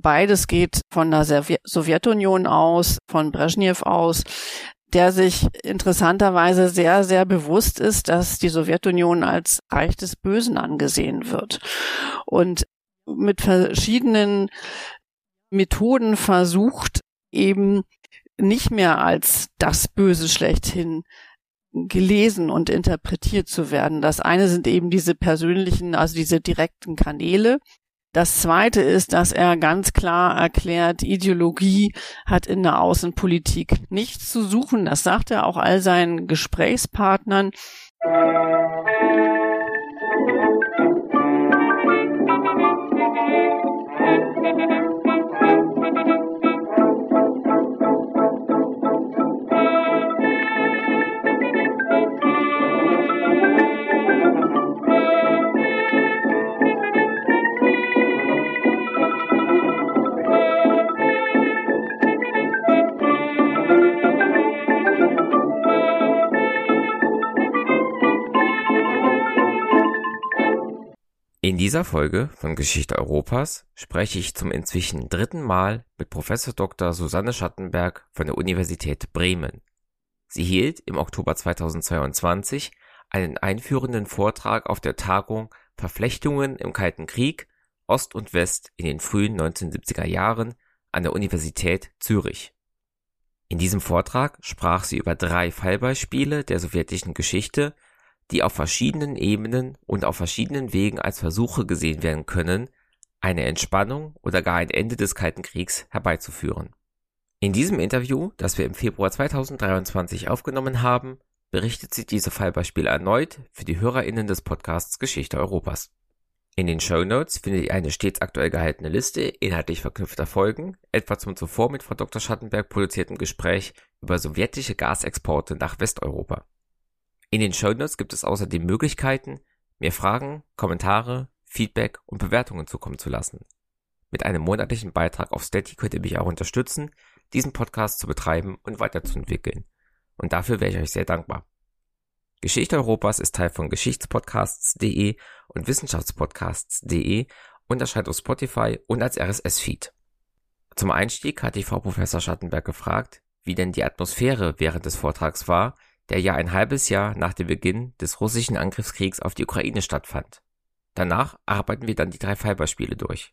beides geht von der Sowjetunion aus, von Brezhnev aus, der sich interessanterweise sehr, sehr bewusst ist, dass die Sowjetunion als Reich des Bösen angesehen wird. Und mit verschiedenen Methoden versucht, eben nicht mehr als das Böse schlechthin gelesen und interpretiert zu werden. Das eine sind eben diese persönlichen, also diese direkten Kanäle. Das zweite ist, dass er ganz klar erklärt, Ideologie hat in der Außenpolitik nichts zu suchen. Das sagt er auch all seinen Gesprächspartnern. In dieser Folge von Geschichte Europas spreche ich zum inzwischen dritten Mal mit Professor Dr. Susanne Schattenberg von der Universität Bremen. Sie hielt im Oktober 2022 einen einführenden Vortrag auf der Tagung Verflechtungen im Kalten Krieg Ost und West in den frühen 1970er Jahren an der Universität Zürich. In diesem Vortrag sprach sie über drei Fallbeispiele der sowjetischen Geschichte die auf verschiedenen Ebenen und auf verschiedenen Wegen als Versuche gesehen werden können, eine Entspannung oder gar ein Ende des Kalten Kriegs herbeizuführen. In diesem Interview, das wir im Februar 2023 aufgenommen haben, berichtet sie diese Fallbeispiele erneut für die HörerInnen des Podcasts Geschichte Europas. In den Show Notes findet ihr eine stets aktuell gehaltene Liste inhaltlich verknüpfter Folgen, etwa zum zuvor mit Frau Dr. Schattenberg produzierten Gespräch über sowjetische Gasexporte nach Westeuropa. In den Shownotes gibt es außerdem Möglichkeiten, mir Fragen, Kommentare, Feedback und Bewertungen zukommen zu lassen. Mit einem monatlichen Beitrag auf Steady könnt ihr mich auch unterstützen, diesen Podcast zu betreiben und weiterzuentwickeln. Und dafür wäre ich euch sehr dankbar. Geschichte Europas ist Teil von Geschichtspodcasts.de und Wissenschaftspodcasts.de und erscheint auf Spotify und als RSS-Feed. Zum Einstieg hatte ich Frau Professor Schattenberg gefragt, wie denn die Atmosphäre während des Vortrags war, der ja ein halbes Jahr nach dem Beginn des russischen Angriffskriegs auf die Ukraine stattfand. Danach arbeiten wir dann die drei Fallbeispiele durch.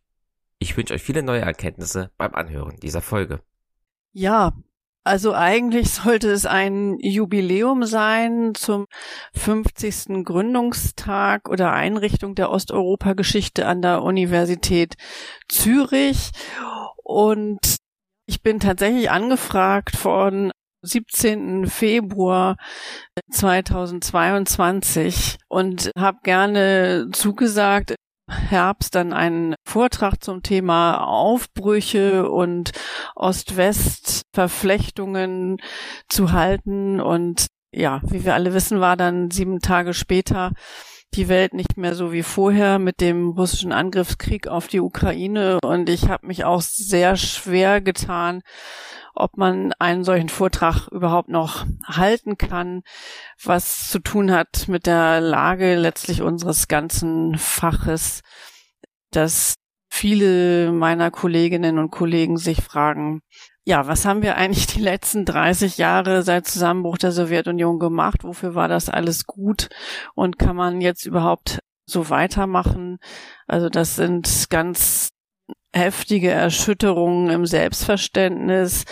Ich wünsche euch viele neue Erkenntnisse beim Anhören dieser Folge. Ja, also eigentlich sollte es ein Jubiläum sein zum 50. Gründungstag oder Einrichtung der Osteuropa-Geschichte an der Universität Zürich. Und ich bin tatsächlich angefragt von 17. Februar 2022 und habe gerne zugesagt, Herbst dann einen Vortrag zum Thema Aufbrüche und Ost-West-Verflechtungen zu halten. Und ja, wie wir alle wissen, war dann sieben Tage später die Welt nicht mehr so wie vorher mit dem russischen Angriffskrieg auf die Ukraine. Und ich habe mich auch sehr schwer getan, ob man einen solchen Vortrag überhaupt noch halten kann, was zu tun hat mit der Lage letztlich unseres ganzen Faches, dass viele meiner Kolleginnen und Kollegen sich fragen, ja, was haben wir eigentlich die letzten 30 Jahre seit Zusammenbruch der Sowjetunion gemacht? Wofür war das alles gut? Und kann man jetzt überhaupt so weitermachen? Also das sind ganz heftige Erschütterungen im Selbstverständnis,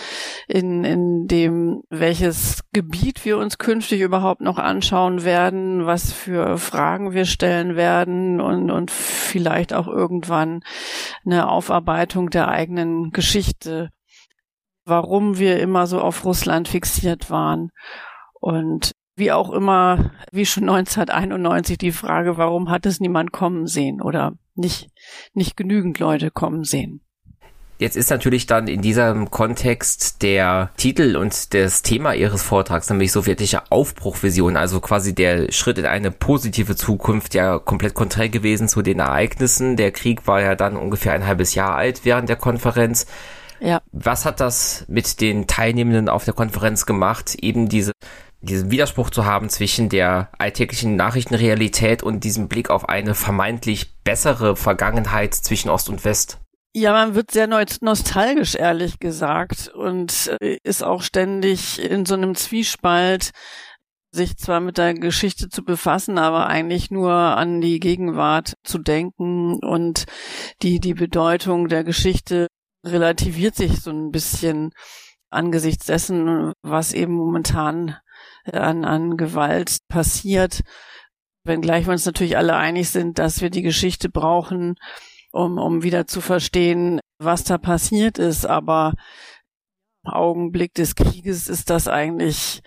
in, in dem, welches Gebiet wir uns künftig überhaupt noch anschauen werden, was für Fragen wir stellen werden und, und vielleicht auch irgendwann eine Aufarbeitung der eigenen Geschichte, warum wir immer so auf Russland fixiert waren. Und wie auch immer, wie schon 1991 die Frage, warum hat es niemand kommen sehen oder nicht, nicht genügend Leute kommen sehen. Jetzt ist natürlich dann in diesem Kontext der Titel und das Thema Ihres Vortrags, nämlich sowjetische Aufbruchvision, also quasi der Schritt in eine positive Zukunft, ja komplett konträr gewesen zu den Ereignissen. Der Krieg war ja dann ungefähr ein halbes Jahr alt während der Konferenz. Ja. Was hat das mit den Teilnehmenden auf der Konferenz gemacht, eben diese diesen Widerspruch zu haben zwischen der alltäglichen Nachrichtenrealität und diesem Blick auf eine vermeintlich bessere Vergangenheit zwischen Ost und West. Ja, man wird sehr nostalgisch, ehrlich gesagt, und äh, ist auch ständig in so einem Zwiespalt, sich zwar mit der Geschichte zu befassen, aber eigentlich nur an die Gegenwart zu denken und die, die Bedeutung der Geschichte relativiert sich so ein bisschen angesichts dessen, was eben momentan an, an Gewalt passiert. Wenngleich wir uns natürlich alle einig sind, dass wir die Geschichte brauchen, um, um wieder zu verstehen, was da passiert ist. Aber im Augenblick des Krieges ist das eigentlich,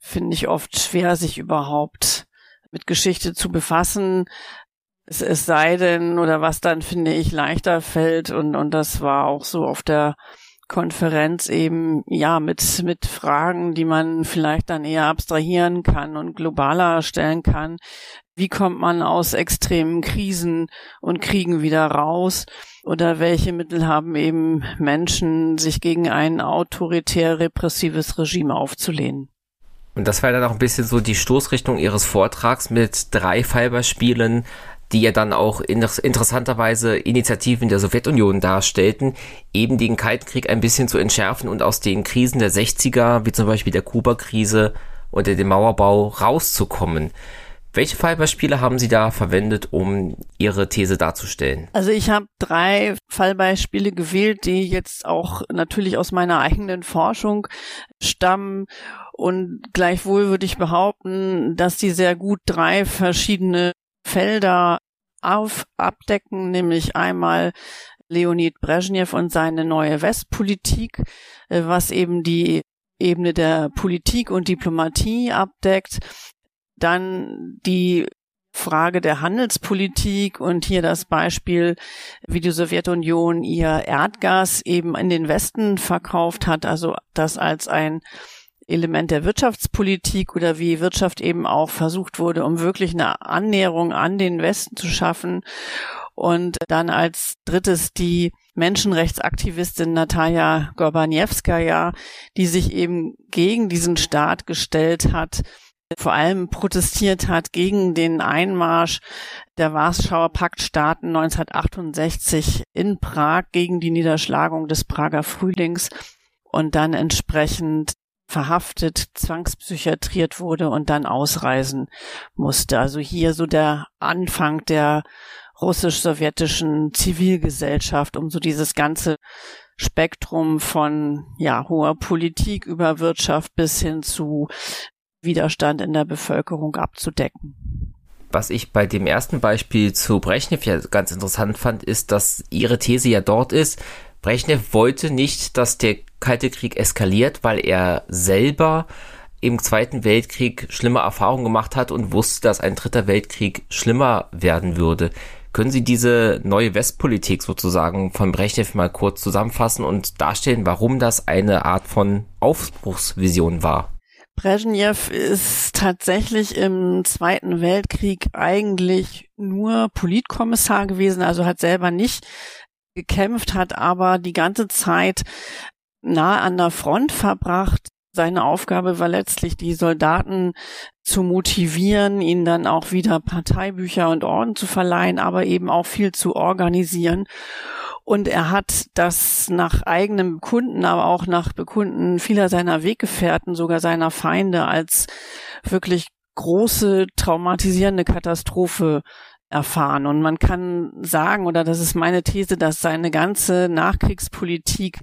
finde ich, oft schwer, sich überhaupt mit Geschichte zu befassen. Es, es sei denn, oder was dann, finde ich, leichter fällt. Und, und das war auch so auf der Konferenz eben, ja, mit, mit Fragen, die man vielleicht dann eher abstrahieren kann und globaler stellen kann. Wie kommt man aus extremen Krisen und Kriegen wieder raus? Oder welche Mittel haben eben Menschen, sich gegen ein autoritär repressives Regime aufzulehnen? Und das war dann auch ein bisschen so die Stoßrichtung Ihres Vortrags mit drei Fallbeispielen, die ja dann auch in, interessanterweise Initiativen der Sowjetunion darstellten, eben den Kalten Krieg ein bisschen zu entschärfen und aus den Krisen der 60er, wie zum Beispiel der Kuba-Krise oder dem Mauerbau, rauszukommen. Welche Fallbeispiele haben Sie da verwendet, um Ihre These darzustellen? Also ich habe drei Fallbeispiele gewählt, die jetzt auch natürlich aus meiner eigenen Forschung stammen. Und gleichwohl würde ich behaupten, dass die sehr gut drei verschiedene Felder auf, abdecken, nämlich einmal Leonid Brezhnev und seine neue Westpolitik, äh, was eben die Ebene der Politik und Diplomatie abdeckt. Dann die Frage der Handelspolitik und hier das Beispiel, wie die Sowjetunion ihr Erdgas eben in den Westen verkauft hat, also das als ein Element der Wirtschaftspolitik oder wie Wirtschaft eben auch versucht wurde, um wirklich eine Annäherung an den Westen zu schaffen. Und dann als drittes die Menschenrechtsaktivistin Natalia Gorbaniewskaja, die sich eben gegen diesen Staat gestellt hat, vor allem protestiert hat gegen den Einmarsch der Warschauer Paktstaaten 1968 in Prag gegen die Niederschlagung des Prager Frühlings und dann entsprechend verhaftet, zwangspsychiatriert wurde und dann ausreisen musste. Also hier so der Anfang der russisch-sowjetischen Zivilgesellschaft, um so dieses ganze Spektrum von ja hoher Politik über Wirtschaft bis hin zu Widerstand in der Bevölkerung abzudecken. Was ich bei dem ersten Beispiel zu Brechnev ja ganz interessant fand, ist, dass ihre These ja dort ist, Brechnev wollte nicht, dass der Kalte Krieg eskaliert, weil er selber im Zweiten Weltkrieg schlimme Erfahrungen gemacht hat und wusste, dass ein dritter Weltkrieg schlimmer werden würde. Können Sie diese neue Westpolitik sozusagen von Brechnev mal kurz zusammenfassen und darstellen, warum das eine Art von Aufbruchsvision war? Brezhnev ist tatsächlich im Zweiten Weltkrieg eigentlich nur Politkommissar gewesen, also hat selber nicht gekämpft, hat aber die ganze Zeit nah an der Front verbracht. Seine Aufgabe war letztlich, die Soldaten zu motivieren, ihnen dann auch wieder Parteibücher und Orden zu verleihen, aber eben auch viel zu organisieren. Und er hat das nach eigenem Bekunden, aber auch nach Bekunden vieler seiner Weggefährten, sogar seiner Feinde, als wirklich große traumatisierende Katastrophe erfahren. Und man kann sagen, oder das ist meine These, dass seine ganze Nachkriegspolitik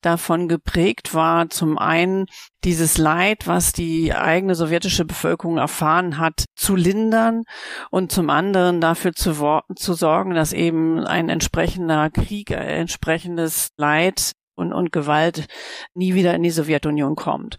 davon geprägt war, zum einen dieses Leid, was die eigene sowjetische Bevölkerung erfahren hat, zu lindern und zum anderen dafür zu, zu sorgen, dass eben ein entsprechender Krieg, ein entsprechendes Leid und, und Gewalt nie wieder in die Sowjetunion kommt.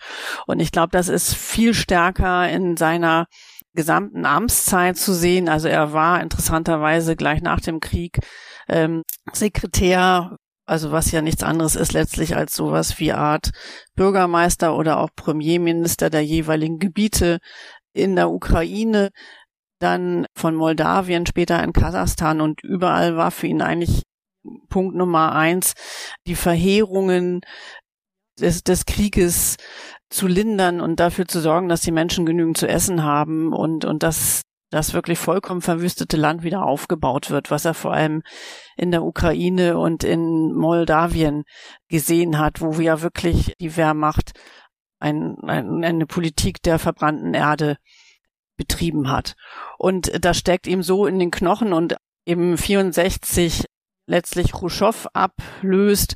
Und ich glaube, das ist viel stärker in seiner gesamten Amtszeit zu sehen. Also er war interessanterweise gleich nach dem Krieg ähm, Sekretär also was ja nichts anderes ist letztlich als sowas wie Art Bürgermeister oder auch Premierminister der jeweiligen Gebiete in der Ukraine, dann von Moldawien, später in Kasachstan und überall war für ihn eigentlich Punkt Nummer eins, die Verheerungen des, des Krieges zu lindern und dafür zu sorgen, dass die Menschen genügend zu essen haben und, und das das wirklich vollkommen verwüstete Land wieder aufgebaut wird, was er vor allem in der Ukraine und in Moldawien gesehen hat, wo ja wirklich die Wehrmacht ein, ein, eine Politik der verbrannten Erde betrieben hat. Und das steckt ihm so in den Knochen und eben 64 letztlich Khrushchev ablöst,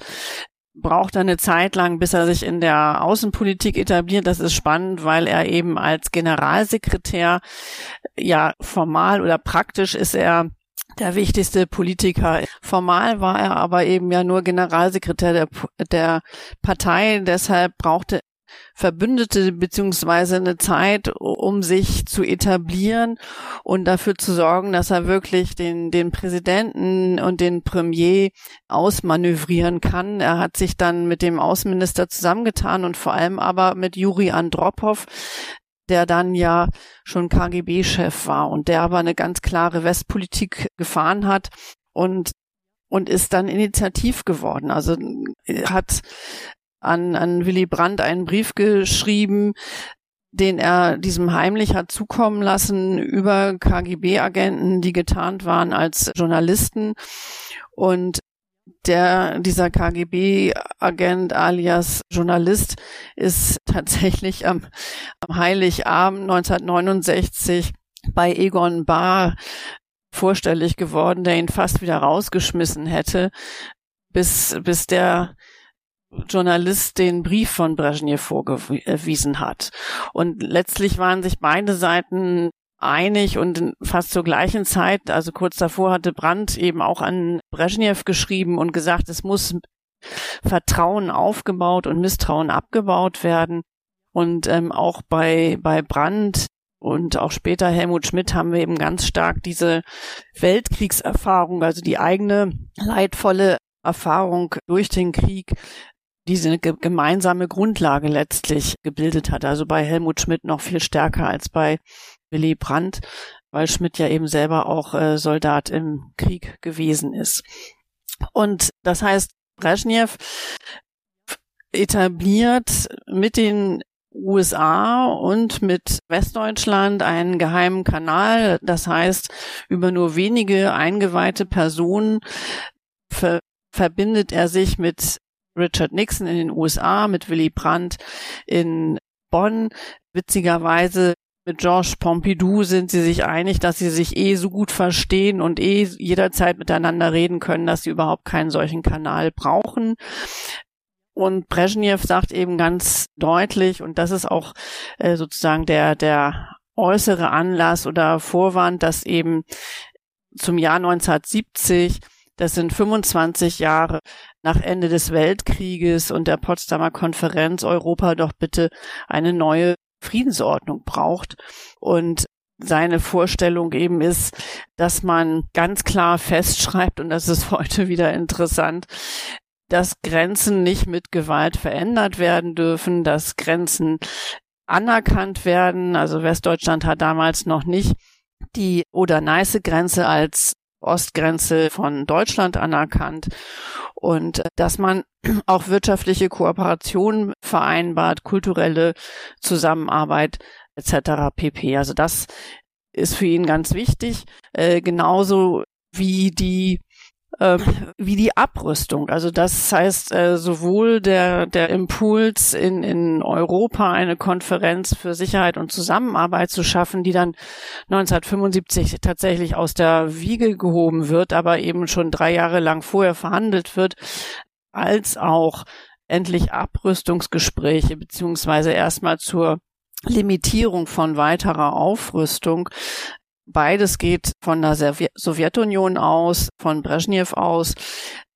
braucht er eine Zeit lang, bis er sich in der Außenpolitik etabliert. Das ist spannend, weil er eben als Generalsekretär, ja, formal oder praktisch ist er der wichtigste Politiker. Formal war er aber eben ja nur Generalsekretär der, der Partei. Deshalb brauchte Verbündete beziehungsweise eine Zeit, um sich zu etablieren und dafür zu sorgen, dass er wirklich den, den Präsidenten und den Premier ausmanövrieren kann. Er hat sich dann mit dem Außenminister zusammengetan und vor allem aber mit Juri Andropov, der dann ja schon KGB-Chef war und der aber eine ganz klare Westpolitik gefahren hat und und ist dann initiativ geworden. Also hat an, an Willy Brandt einen Brief geschrieben, den er diesem heimlich hat zukommen lassen über KGB-Agenten, die getarnt waren als Journalisten. Und der, dieser KGB-Agent alias Journalist ist tatsächlich am, am Heiligabend 1969 bei Egon Bahr vorstellig geworden, der ihn fast wieder rausgeschmissen hätte, bis, bis der Journalist den Brief von Brezhnev vorgewiesen hat. Und letztlich waren sich beide Seiten einig und fast zur gleichen Zeit, also kurz davor hatte Brandt eben auch an Brezhnev geschrieben und gesagt, es muss Vertrauen aufgebaut und Misstrauen abgebaut werden. Und ähm, auch bei, bei Brandt und auch später Helmut Schmidt haben wir eben ganz stark diese Weltkriegserfahrung, also die eigene leidvolle Erfahrung durch den Krieg diese gemeinsame Grundlage letztlich gebildet hat. Also bei Helmut Schmidt noch viel stärker als bei Willy Brandt, weil Schmidt ja eben selber auch äh, Soldat im Krieg gewesen ist. Und das heißt, Brezhnev etabliert mit den USA und mit Westdeutschland einen geheimen Kanal. Das heißt, über nur wenige eingeweihte Personen ver verbindet er sich mit Richard Nixon in den USA, mit Willy Brandt in Bonn. Witzigerweise mit Georges Pompidou sind sie sich einig, dass sie sich eh so gut verstehen und eh jederzeit miteinander reden können, dass sie überhaupt keinen solchen Kanal brauchen. Und Brezhnev sagt eben ganz deutlich, und das ist auch äh, sozusagen der, der äußere Anlass oder Vorwand, dass eben zum Jahr 1970 das sind 25 Jahre nach Ende des Weltkrieges und der Potsdamer Konferenz Europa doch bitte eine neue Friedensordnung braucht. Und seine Vorstellung eben ist, dass man ganz klar festschreibt, und das ist heute wieder interessant, dass Grenzen nicht mit Gewalt verändert werden dürfen, dass Grenzen anerkannt werden. Also Westdeutschland hat damals noch nicht die Oder-Neiße-Grenze als Ostgrenze von Deutschland anerkannt und dass man auch wirtschaftliche Kooperation vereinbart, kulturelle Zusammenarbeit etc. pp. Also das ist für ihn ganz wichtig, äh, genauso wie die äh, wie die Abrüstung. Also das heißt äh, sowohl der, der Impuls in, in Europa eine Konferenz für Sicherheit und Zusammenarbeit zu schaffen, die dann 1975 tatsächlich aus der Wiege gehoben wird, aber eben schon drei Jahre lang vorher verhandelt wird, als auch endlich Abrüstungsgespräche beziehungsweise erstmal zur Limitierung von weiterer Aufrüstung Beides geht von der Sowjetunion aus, von Brezhnev aus,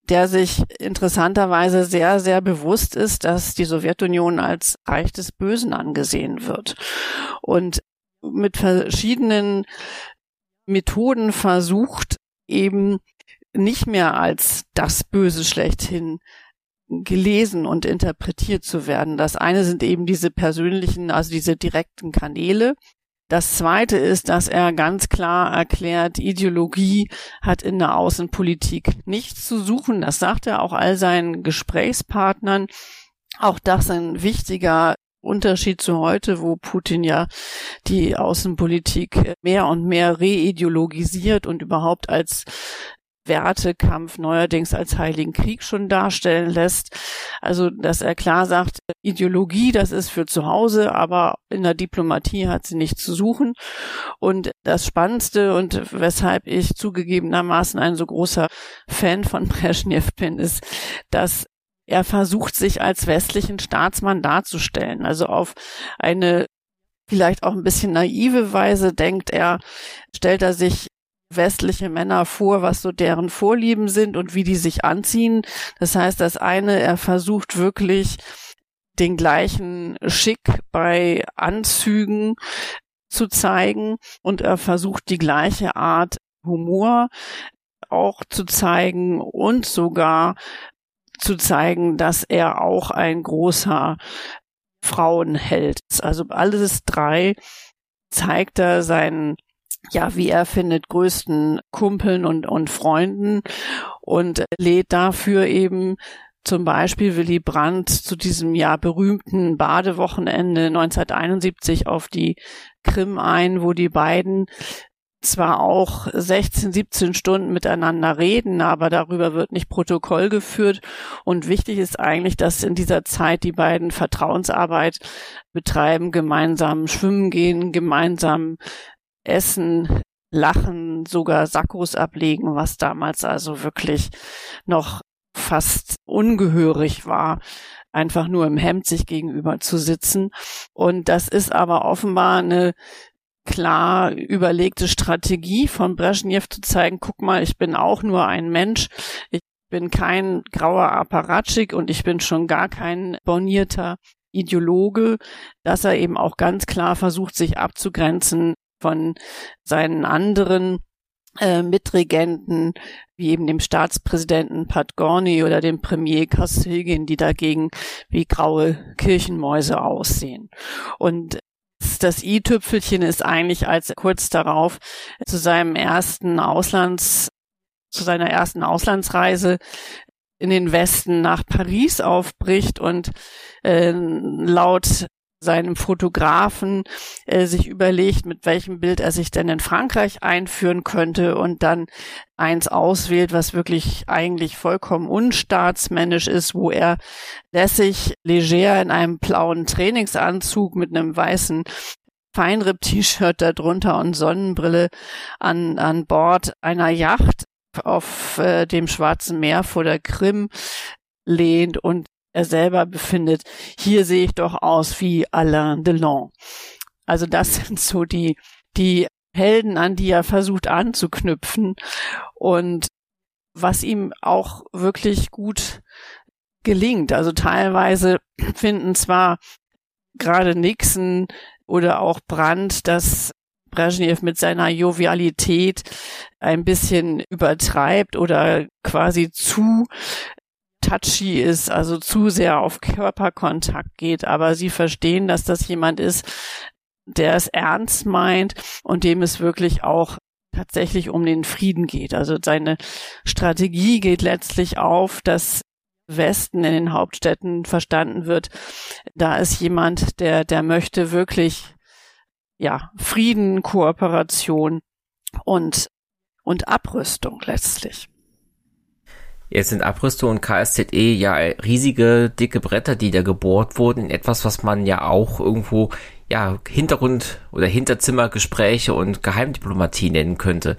der sich interessanterweise sehr, sehr bewusst ist, dass die Sowjetunion als Reich des Bösen angesehen wird. Und mit verschiedenen Methoden versucht, eben nicht mehr als das Böse schlechthin gelesen und interpretiert zu werden. Das eine sind eben diese persönlichen, also diese direkten Kanäle, das zweite ist, dass er ganz klar erklärt, Ideologie hat in der Außenpolitik nichts zu suchen. Das sagt er auch all seinen Gesprächspartnern. Auch das ein wichtiger Unterschied zu heute, wo Putin ja die Außenpolitik mehr und mehr reideologisiert und überhaupt als Wertekampf neuerdings als Heiligen Krieg schon darstellen lässt. Also, dass er klar sagt, Ideologie, das ist für zu Hause, aber in der Diplomatie hat sie nichts zu suchen. Und das Spannendste und weshalb ich zugegebenermaßen ein so großer Fan von Brezhnev bin, ist, dass er versucht, sich als westlichen Staatsmann darzustellen. Also auf eine vielleicht auch ein bisschen naive Weise denkt er, stellt er sich westliche Männer vor, was so deren Vorlieben sind und wie die sich anziehen. Das heißt, das eine, er versucht wirklich den gleichen Schick bei Anzügen zu zeigen und er versucht die gleiche Art Humor auch zu zeigen und sogar zu zeigen, dass er auch ein großer Frauenheld ist. Also alles drei zeigt er seinen ja, wie er findet, größten Kumpeln und, und Freunden und lädt dafür eben zum Beispiel Willy Brandt zu diesem ja berühmten Badewochenende 1971 auf die Krim ein, wo die beiden zwar auch 16, 17 Stunden miteinander reden, aber darüber wird nicht Protokoll geführt. Und wichtig ist eigentlich, dass in dieser Zeit die beiden Vertrauensarbeit betreiben, gemeinsam schwimmen gehen, gemeinsam essen, lachen, sogar Sakkos ablegen, was damals also wirklich noch fast ungehörig war einfach nur im Hemd sich gegenüber zu sitzen. Und das ist aber offenbar eine klar überlegte Strategie von Brezhnev zu zeigen, guck mal, ich bin auch nur ein Mensch. Ich bin kein grauer Apparatschik und ich bin schon gar kein bornierter Ideologe, dass er eben auch ganz klar versucht, sich abzugrenzen von seinen anderen äh, Mitregenten, wie eben dem Staatspräsidenten Pat Gorny oder dem Premier Kosygin, die dagegen wie graue Kirchenmäuse aussehen. Und das i-Tüpfelchen ist eigentlich, als kurz darauf zu seinem ersten Auslands, zu seiner ersten Auslandsreise in den Westen nach Paris aufbricht und äh, laut seinem Fotografen äh, sich überlegt, mit welchem Bild er sich denn in Frankreich einführen könnte und dann eins auswählt, was wirklich eigentlich vollkommen unstaatsmännisch ist, wo er lässig, leger in einem blauen Trainingsanzug mit einem weißen Feinripp-T-Shirt darunter und Sonnenbrille an, an Bord einer Yacht auf äh, dem Schwarzen Meer vor der Krim lehnt und er selber befindet, hier sehe ich doch aus wie Alain Delon. Also das sind so die, die Helden, an die er versucht anzuknüpfen und was ihm auch wirklich gut gelingt. Also teilweise finden zwar gerade Nixon oder auch Brandt, dass Brezhnev mit seiner Jovialität ein bisschen übertreibt oder quasi zu touchy ist, also zu sehr auf Körperkontakt geht, aber sie verstehen, dass das jemand ist, der es ernst meint und dem es wirklich auch tatsächlich um den Frieden geht. Also seine Strategie geht letztlich auf, dass Westen in den Hauptstädten verstanden wird. Da ist jemand, der, der möchte wirklich, ja, Frieden, Kooperation und, und Abrüstung letztlich. Jetzt sind Abrüstung und KSZE ja riesige, dicke Bretter, die da gebohrt wurden etwas, was man ja auch irgendwo, ja, Hintergrund- oder Hinterzimmergespräche und Geheimdiplomatie nennen könnte.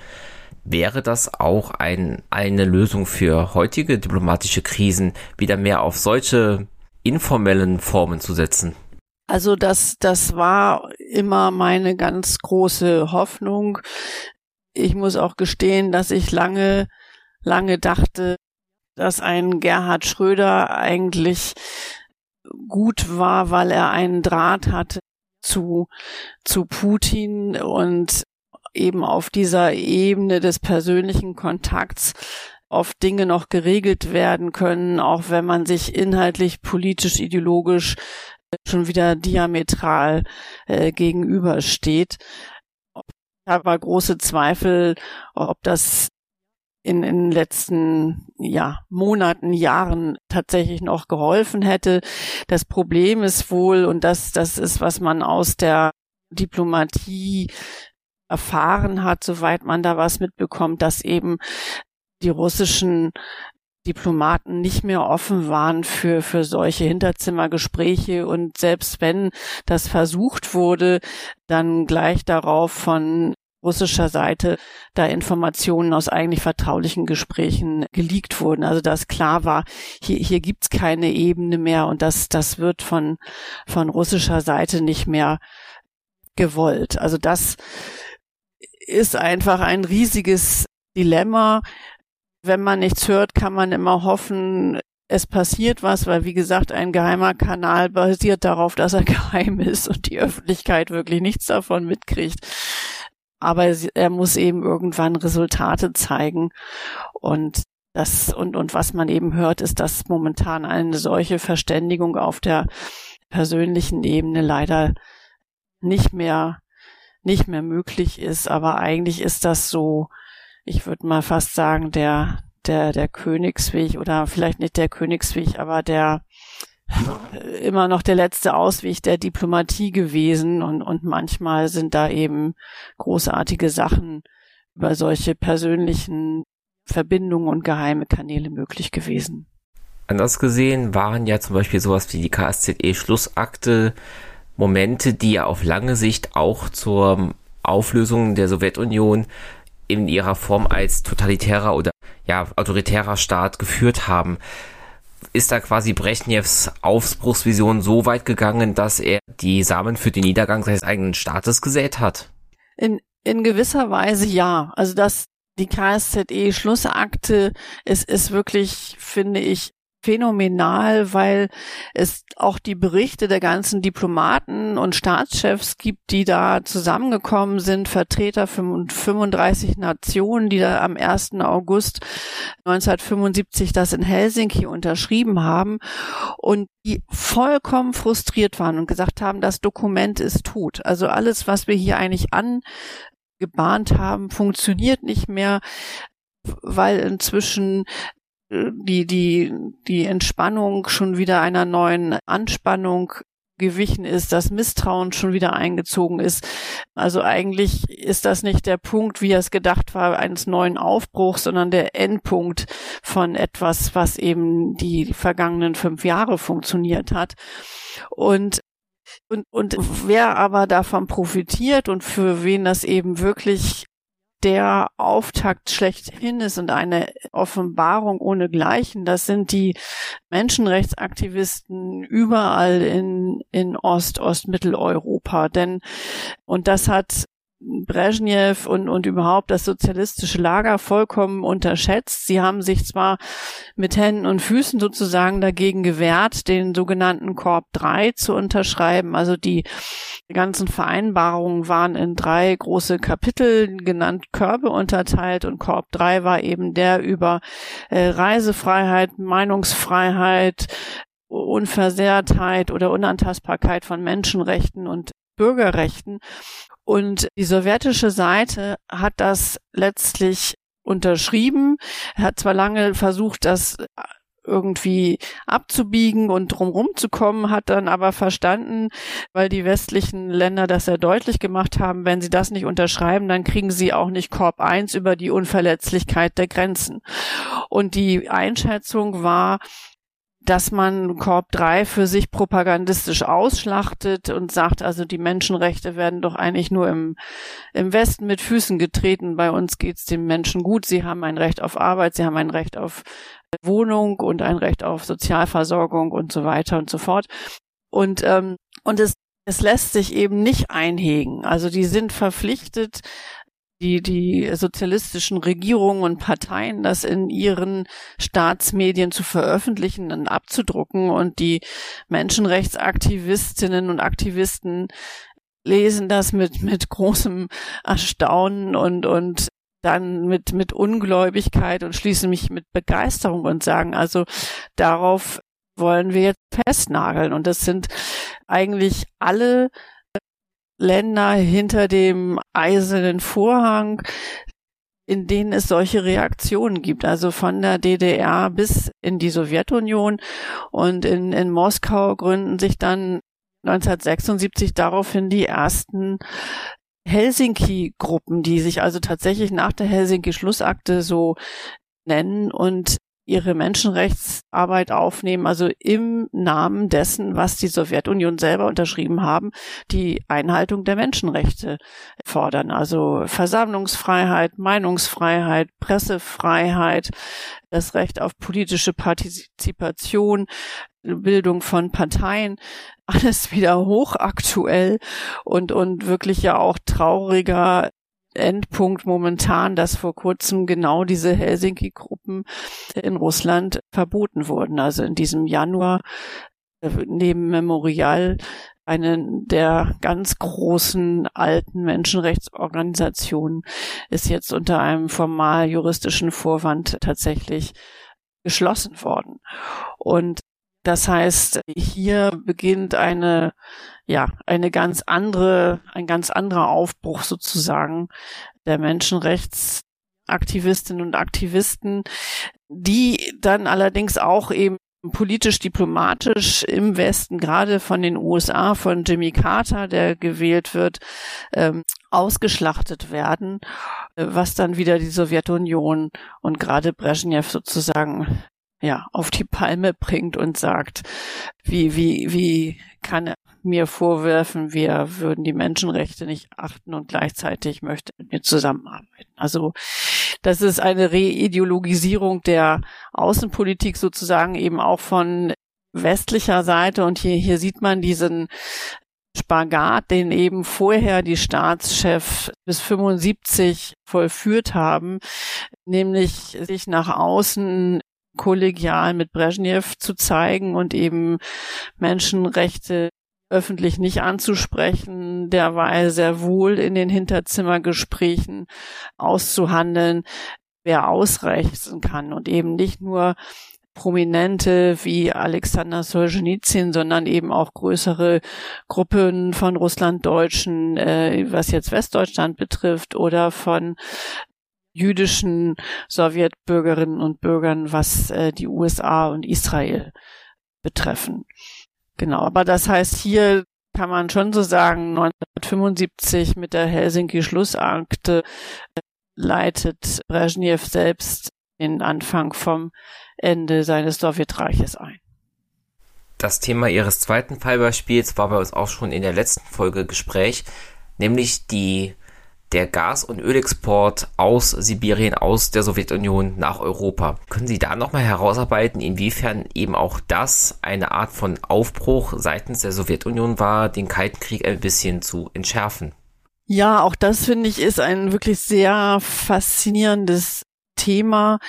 Wäre das auch ein, eine Lösung für heutige diplomatische Krisen, wieder mehr auf solche informellen Formen zu setzen? Also das, das war immer meine ganz große Hoffnung. Ich muss auch gestehen, dass ich lange, lange dachte, dass ein Gerhard Schröder eigentlich gut war, weil er einen Draht hatte zu, zu Putin und eben auf dieser Ebene des persönlichen Kontakts oft Dinge noch geregelt werden können, auch wenn man sich inhaltlich, politisch, ideologisch schon wieder diametral äh, gegenübersteht. Ich habe große Zweifel, ob das in, in den letzten ja, Monaten, Jahren tatsächlich noch geholfen hätte. Das Problem ist wohl, und das, das ist, was man aus der Diplomatie erfahren hat, soweit man da was mitbekommt, dass eben die russischen Diplomaten nicht mehr offen waren für, für solche Hinterzimmergespräche und selbst wenn das versucht wurde, dann gleich darauf von russischer Seite da Informationen aus eigentlich vertraulichen Gesprächen geleakt wurden. Also dass klar war, hier, hier gibt's keine Ebene mehr und das, das wird von, von russischer Seite nicht mehr gewollt. Also das ist einfach ein riesiges Dilemma. Wenn man nichts hört, kann man immer hoffen, es passiert was, weil wie gesagt, ein geheimer Kanal basiert darauf, dass er geheim ist und die Öffentlichkeit wirklich nichts davon mitkriegt. Aber er muss eben irgendwann Resultate zeigen und das und und was man eben hört, ist, dass momentan eine solche Verständigung auf der persönlichen Ebene leider nicht mehr nicht mehr möglich ist. Aber eigentlich ist das so, ich würde mal fast sagen, der, der, der Königsweg oder vielleicht nicht der Königsweg, aber der immer noch der letzte Ausweg der Diplomatie gewesen und, und manchmal sind da eben großartige Sachen über solche persönlichen Verbindungen und geheime Kanäle möglich gewesen. Anders gesehen waren ja zum Beispiel sowas wie die KSZE-Schlussakte Momente, die ja auf lange Sicht auch zur Auflösung der Sowjetunion in ihrer Form als totalitärer oder ja, autoritärer Staat geführt haben. Ist da quasi Brezhnevs Aufbruchsvision so weit gegangen, dass er die Samen für den Niedergang seines eigenen Staates gesät hat? In, in gewisser Weise ja. Also dass die KSZE-Schlussakte ist, ist wirklich, finde ich, phänomenal, weil es auch die Berichte der ganzen Diplomaten und Staatschefs gibt, die da zusammengekommen sind, Vertreter von 35 Nationen, die da am 1. August 1975 das in Helsinki unterschrieben haben und die vollkommen frustriert waren und gesagt haben, das Dokument ist tot. Also alles, was wir hier eigentlich angebahnt haben, funktioniert nicht mehr weil inzwischen die, die, die Entspannung schon wieder einer neuen Anspannung gewichen ist, das Misstrauen schon wieder eingezogen ist. Also eigentlich ist das nicht der Punkt, wie es gedacht war, eines neuen Aufbruchs, sondern der Endpunkt von etwas, was eben die vergangenen fünf Jahre funktioniert hat. Und und, und wer aber davon profitiert und für wen das eben wirklich der Auftakt schlechthin ist und eine Offenbarung ohnegleichen. Das sind die Menschenrechtsaktivisten überall in, in Ost, Ostmitteleuropa. Denn, und das hat Brezhnev und, und überhaupt das sozialistische Lager vollkommen unterschätzt. Sie haben sich zwar mit Händen und Füßen sozusagen dagegen gewehrt, den sogenannten Korb 3 zu unterschreiben. Also die ganzen Vereinbarungen waren in drei große Kapitel genannt Körbe unterteilt und Korb 3 war eben der über äh, Reisefreiheit, Meinungsfreiheit, Unversehrtheit oder Unantastbarkeit von Menschenrechten und Bürgerrechten. Und die sowjetische Seite hat das letztlich unterschrieben, hat zwar lange versucht, das irgendwie abzubiegen und drumrum zu kommen, hat dann aber verstanden, weil die westlichen Länder das sehr deutlich gemacht haben, wenn sie das nicht unterschreiben, dann kriegen sie auch nicht Korb 1 über die Unverletzlichkeit der Grenzen. Und die Einschätzung war, dass man Korb 3 für sich propagandistisch ausschlachtet und sagt, also die Menschenrechte werden doch eigentlich nur im, im Westen mit Füßen getreten. Bei uns geht's den Menschen gut. Sie haben ein Recht auf Arbeit, sie haben ein Recht auf Wohnung und ein Recht auf Sozialversorgung und so weiter und so fort. Und, ähm, und es, es lässt sich eben nicht einhegen. Also die sind verpflichtet, die, die sozialistischen Regierungen und Parteien das in ihren Staatsmedien zu veröffentlichen und abzudrucken und die Menschenrechtsaktivistinnen und Aktivisten lesen das mit, mit großem Erstaunen und, und dann mit, mit Ungläubigkeit und schließen mich mit Begeisterung und sagen, also darauf wollen wir jetzt festnageln. Und das sind eigentlich alle Länder hinter dem eisernen Vorhang in denen es solche Reaktionen gibt, also von der DDR bis in die Sowjetunion. Und in, in Moskau gründen sich dann 1976 daraufhin die ersten Helsinki-Gruppen, die sich also tatsächlich nach der Helsinki-Schlussakte so nennen und ihre Menschenrechtsarbeit aufnehmen, also im Namen dessen, was die Sowjetunion selber unterschrieben haben, die Einhaltung der Menschenrechte fordern. Also Versammlungsfreiheit, Meinungsfreiheit, Pressefreiheit, das Recht auf politische Partizipation, Bildung von Parteien, alles wieder hochaktuell und, und wirklich ja auch trauriger Endpunkt momentan, dass vor kurzem genau diese Helsinki-Gruppen in Russland verboten wurden. Also in diesem Januar äh, neben Memorial eine der ganz großen alten Menschenrechtsorganisationen ist jetzt unter einem formal juristischen Vorwand tatsächlich geschlossen worden. Und das heißt, hier beginnt eine, ja, eine ganz andere, ein ganz anderer Aufbruch sozusagen der Menschenrechtsaktivistinnen und Aktivisten, die dann allerdings auch eben politisch-diplomatisch im Westen, gerade von den USA, von Jimmy Carter, der gewählt wird, ähm, ausgeschlachtet werden, äh, was dann wieder die Sowjetunion und gerade Brezhnev sozusagen ja, auf die Palme bringt und sagt, wie, wie, wie kann mir vorwerfen, wir würden die Menschenrechte nicht achten und gleichzeitig möchte mit mir zusammenarbeiten. Also, das ist eine Reideologisierung der Außenpolitik sozusagen eben auch von westlicher Seite und hier, hier sieht man diesen Spagat, den eben vorher die Staatschefs bis 75 vollführt haben, nämlich sich nach außen kollegial mit Brezhnev zu zeigen und eben Menschenrechte öffentlich nicht anzusprechen, derweil sehr wohl in den Hinterzimmergesprächen auszuhandeln, wer ausreichen kann und eben nicht nur Prominente wie Alexander Solzhenitsyn, sondern eben auch größere Gruppen von Russlanddeutschen, äh, was jetzt Westdeutschland betrifft, oder von jüdischen Sowjetbürgerinnen und Bürgern, was äh, die USA und Israel betreffen. Genau, aber das heißt, hier kann man schon so sagen, 1975 mit der Helsinki-Schlussakte äh, leitet Brezhnev selbst den Anfang vom Ende seines Sowjetreiches ein. Das Thema Ihres zweiten Fallbeispiels war bei uns auch schon in der letzten Folge Gespräch, nämlich die der Gas- und Ölexport aus Sibirien, aus der Sowjetunion nach Europa. Können Sie da nochmal herausarbeiten, inwiefern eben auch das eine Art von Aufbruch seitens der Sowjetunion war, den Kalten Krieg ein bisschen zu entschärfen? Ja, auch das finde ich ist ein wirklich sehr faszinierendes Thema,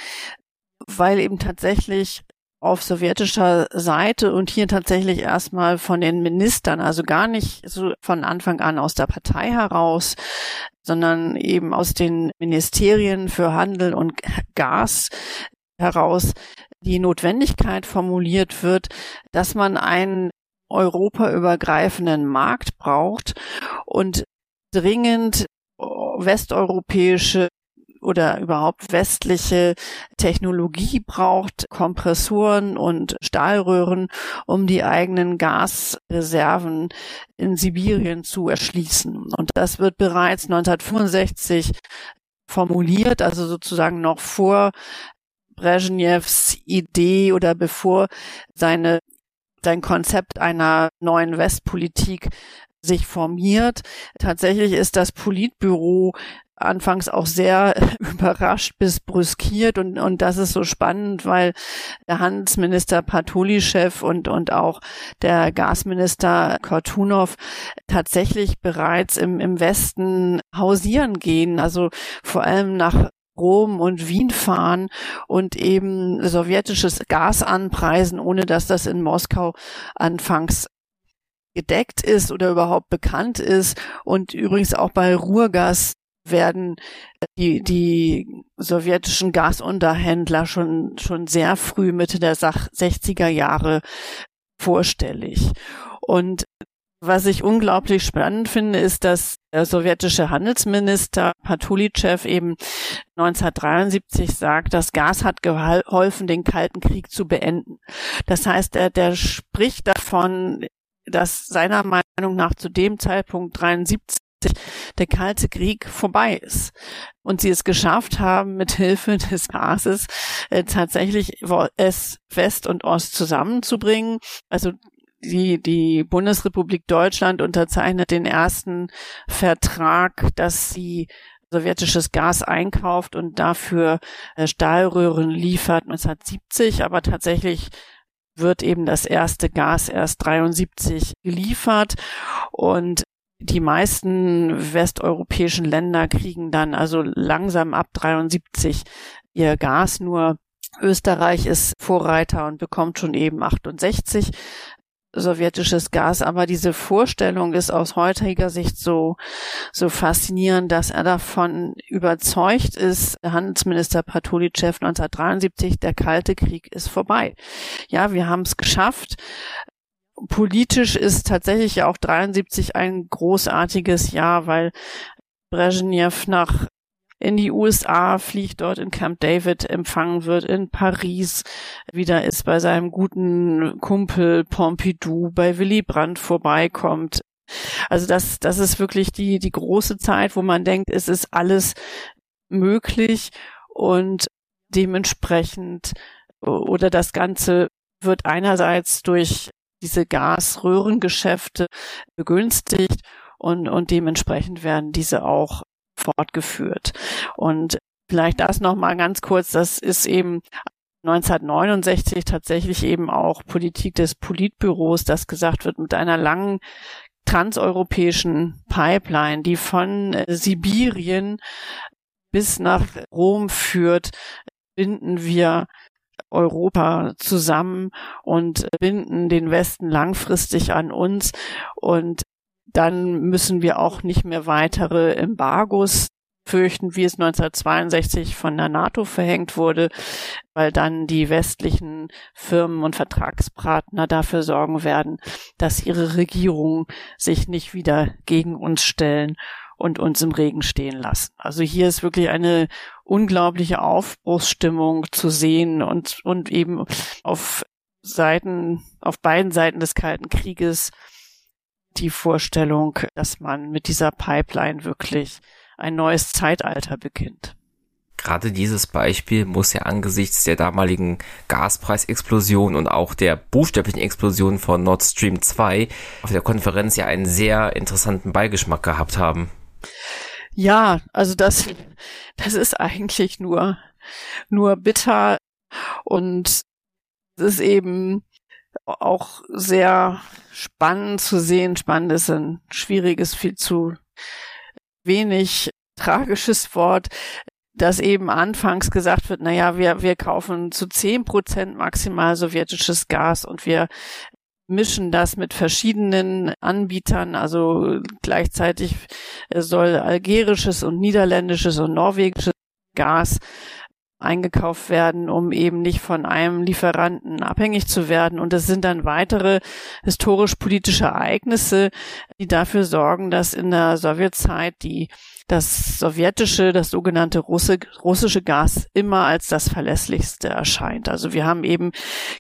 weil eben tatsächlich auf sowjetischer Seite und hier tatsächlich erstmal von den Ministern, also gar nicht so von Anfang an aus der Partei heraus, sondern eben aus den Ministerien für Handel und Gas heraus die Notwendigkeit formuliert wird, dass man einen europaübergreifenden Markt braucht und dringend westeuropäische oder überhaupt westliche Technologie braucht, Kompressoren und Stahlröhren, um die eigenen Gasreserven in Sibirien zu erschließen. Und das wird bereits 1965 formuliert, also sozusagen noch vor Brezhnevs Idee oder bevor seine sein Konzept einer neuen Westpolitik sich formiert. Tatsächlich ist das Politbüro anfangs auch sehr überrascht bis brüskiert. Und, und das ist so spannend, weil der Handelsminister Patulischew und, und auch der Gasminister Kortunov tatsächlich bereits im, im Westen hausieren gehen, also vor allem nach Rom und Wien fahren und eben sowjetisches Gas anpreisen, ohne dass das in Moskau anfangs gedeckt ist oder überhaupt bekannt ist. Und übrigens auch bei Ruhrgas werden die, die sowjetischen Gasunterhändler schon, schon sehr früh Mitte der 60er Jahre vorstellig. Und Was ich unglaublich spannend finde, ist, dass der sowjetische Handelsminister Patulicev eben 1973 sagt, das Gas hat geholfen, den Kalten Krieg zu beenden. Das heißt, er, der spricht davon, dass seiner Meinung nach zu dem Zeitpunkt 73 der Kalte Krieg vorbei ist und sie es geschafft haben, mit Hilfe des Gases äh, tatsächlich es West und Ost zusammenzubringen. Also die, die Bundesrepublik Deutschland unterzeichnet den ersten Vertrag, dass sie sowjetisches Gas einkauft und dafür äh, Stahlröhren liefert 1970, aber tatsächlich wird eben das erste Gas erst 73 geliefert und die meisten westeuropäischen Länder kriegen dann also langsam ab 73 ihr Gas, nur Österreich ist Vorreiter und bekommt schon eben 68 sowjetisches Gas, aber diese Vorstellung ist aus heutiger Sicht so, so faszinierend, dass er davon überzeugt ist, Handelsminister Patulicev 1973, der Kalte Krieg ist vorbei. Ja, wir haben es geschafft. Politisch ist tatsächlich ja auch 73 ein großartiges Jahr, weil Brezhnev nach in die USA fliegt, dort in Camp David empfangen wird, in Paris wieder ist bei seinem guten Kumpel Pompidou bei Willy Brandt vorbeikommt. Also das, das ist wirklich die, die große Zeit, wo man denkt, es ist alles möglich und dementsprechend oder das Ganze wird einerseits durch diese Gasröhrengeschäfte begünstigt und, und dementsprechend werden diese auch fortgeführt. Und vielleicht das noch mal ganz kurz, das ist eben 1969 tatsächlich eben auch Politik des Politbüros, das gesagt wird, mit einer langen transeuropäischen Pipeline, die von äh, Sibirien bis nach Rom führt, binden wir Europa zusammen und binden den Westen langfristig an uns. Und dann müssen wir auch nicht mehr weitere Embargos fürchten, wie es 1962 von der NATO verhängt wurde, weil dann die westlichen Firmen und Vertragspartner dafür sorgen werden, dass ihre Regierungen sich nicht wieder gegen uns stellen und uns im Regen stehen lassen. Also hier ist wirklich eine unglaubliche Aufbruchsstimmung zu sehen und, und eben auf Seiten, auf beiden Seiten des Kalten Krieges die Vorstellung, dass man mit dieser Pipeline wirklich ein neues Zeitalter beginnt. Gerade dieses Beispiel muss ja angesichts der damaligen Gaspreisexplosion und auch der buchstäblichen Explosion von Nord Stream 2 auf der Konferenz ja einen sehr interessanten Beigeschmack gehabt haben. Ja, also das, das ist eigentlich nur, nur bitter und es ist eben auch sehr spannend zu sehen. Spannend ist ein schwieriges, viel zu wenig tragisches Wort, dass eben anfangs gesagt wird, na ja, wir, wir kaufen zu zehn Prozent maximal sowjetisches Gas und wir mischen das mit verschiedenen Anbietern, also gleichzeitig soll algerisches und niederländisches und norwegisches Gas eingekauft werden, um eben nicht von einem Lieferanten abhängig zu werden. Und es sind dann weitere historisch-politische Ereignisse, die dafür sorgen, dass in der Sowjetzeit die das sowjetische, das sogenannte Russe, russische Gas immer als das verlässlichste erscheint. Also wir haben eben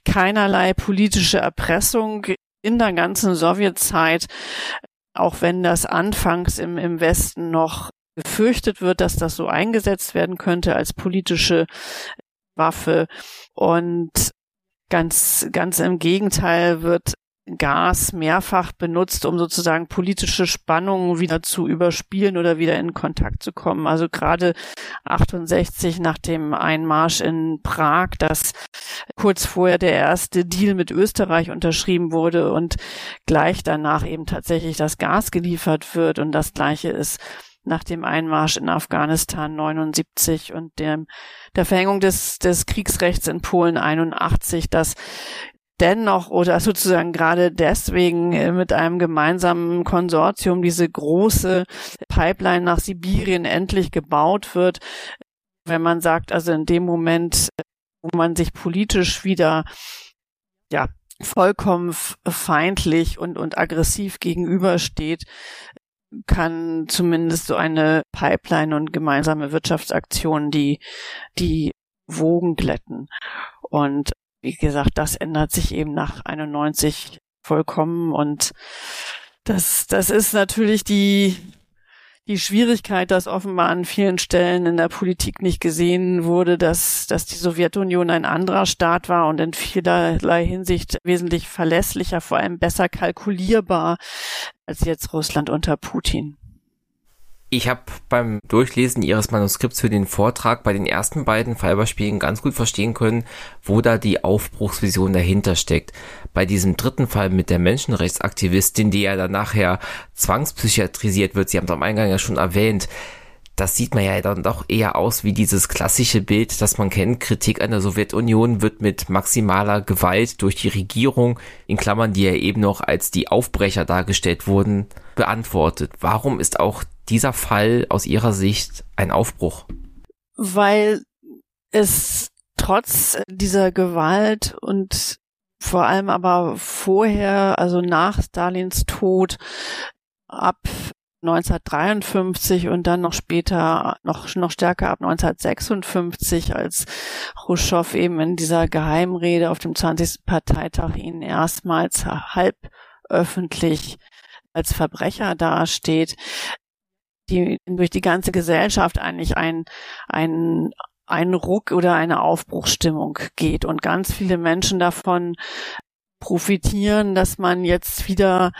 keinerlei politische Erpressung in der ganzen Sowjetzeit, auch wenn das anfangs im, im Westen noch gefürchtet wird, dass das so eingesetzt werden könnte als politische Waffe. Und ganz, ganz im Gegenteil wird Gas mehrfach benutzt, um sozusagen politische Spannungen wieder zu überspielen oder wieder in Kontakt zu kommen. Also gerade 68 nach dem Einmarsch in Prag, dass kurz vorher der erste Deal mit Österreich unterschrieben wurde und gleich danach eben tatsächlich das Gas geliefert wird und das gleiche ist nach dem Einmarsch in Afghanistan 79 und dem, der Verhängung des, des Kriegsrechts in Polen 81, dass dennoch oder sozusagen gerade deswegen äh, mit einem gemeinsamen Konsortium diese große Pipeline nach Sibirien endlich gebaut wird. Wenn man sagt, also in dem Moment, wo man sich politisch wieder ja, vollkommen feindlich und, und aggressiv gegenübersteht, kann zumindest so eine Pipeline und gemeinsame Wirtschaftsaktion die, die Wogen glätten. Und wie gesagt, das ändert sich eben nach 91 vollkommen und das, das ist natürlich die, die Schwierigkeit, dass offenbar an vielen Stellen in der Politik nicht gesehen wurde, dass, dass die Sowjetunion ein anderer Staat war und in vielerlei Hinsicht wesentlich verlässlicher, vor allem besser kalkulierbar als jetzt Russland unter Putin. Ich habe beim Durchlesen Ihres Manuskripts für den Vortrag bei den ersten beiden Fallbeispielen ganz gut verstehen können, wo da die Aufbruchsvision dahinter steckt. Bei diesem dritten Fall mit der Menschenrechtsaktivistin, die ja dann nachher zwangspsychiatrisiert wird, Sie haben es am Eingang ja schon erwähnt, das sieht man ja dann doch eher aus wie dieses klassische Bild, das man kennt. Kritik an der Sowjetunion wird mit maximaler Gewalt durch die Regierung, in Klammern, die ja eben noch als die Aufbrecher dargestellt wurden, beantwortet. Warum ist auch dieser Fall aus Ihrer Sicht ein Aufbruch? Weil es trotz dieser Gewalt und vor allem aber vorher, also nach Stalins Tod, ab 1953 und dann noch später, noch, noch stärker ab 1956, als Khrushchev eben in dieser Geheimrede auf dem 20. Parteitag ihn erstmals halb öffentlich als Verbrecher dasteht, die durch die ganze Gesellschaft eigentlich ein, ein, ein Ruck oder eine Aufbruchsstimmung geht und ganz viele Menschen davon profitieren, dass man jetzt wieder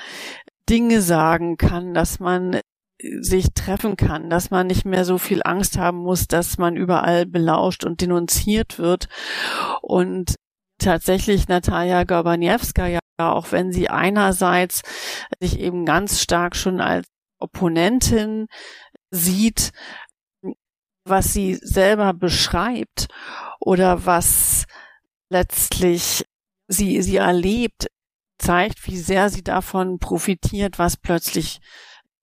Dinge sagen kann, dass man sich treffen kann, dass man nicht mehr so viel Angst haben muss, dass man überall belauscht und denunziert wird. Und tatsächlich Natalia Gorbaniewska ja, auch wenn sie einerseits sich eben ganz stark schon als Opponentin sieht, was sie selber beschreibt oder was letztlich sie, sie erlebt, zeigt, wie sehr sie davon profitiert, was plötzlich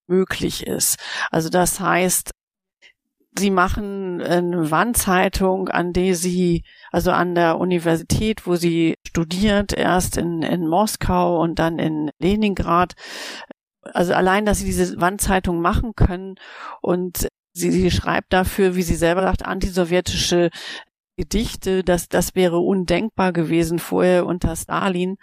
möglich ist. Also das heißt, sie machen eine Wandzeitung, an der sie, also an der Universität, wo sie studiert, erst in, in Moskau und dann in Leningrad. Also allein, dass sie diese Wandzeitung machen können und sie, sie schreibt dafür, wie sie selber sagt, antisowjetische Gedichte, das, das wäre undenkbar gewesen vorher unter Stalin.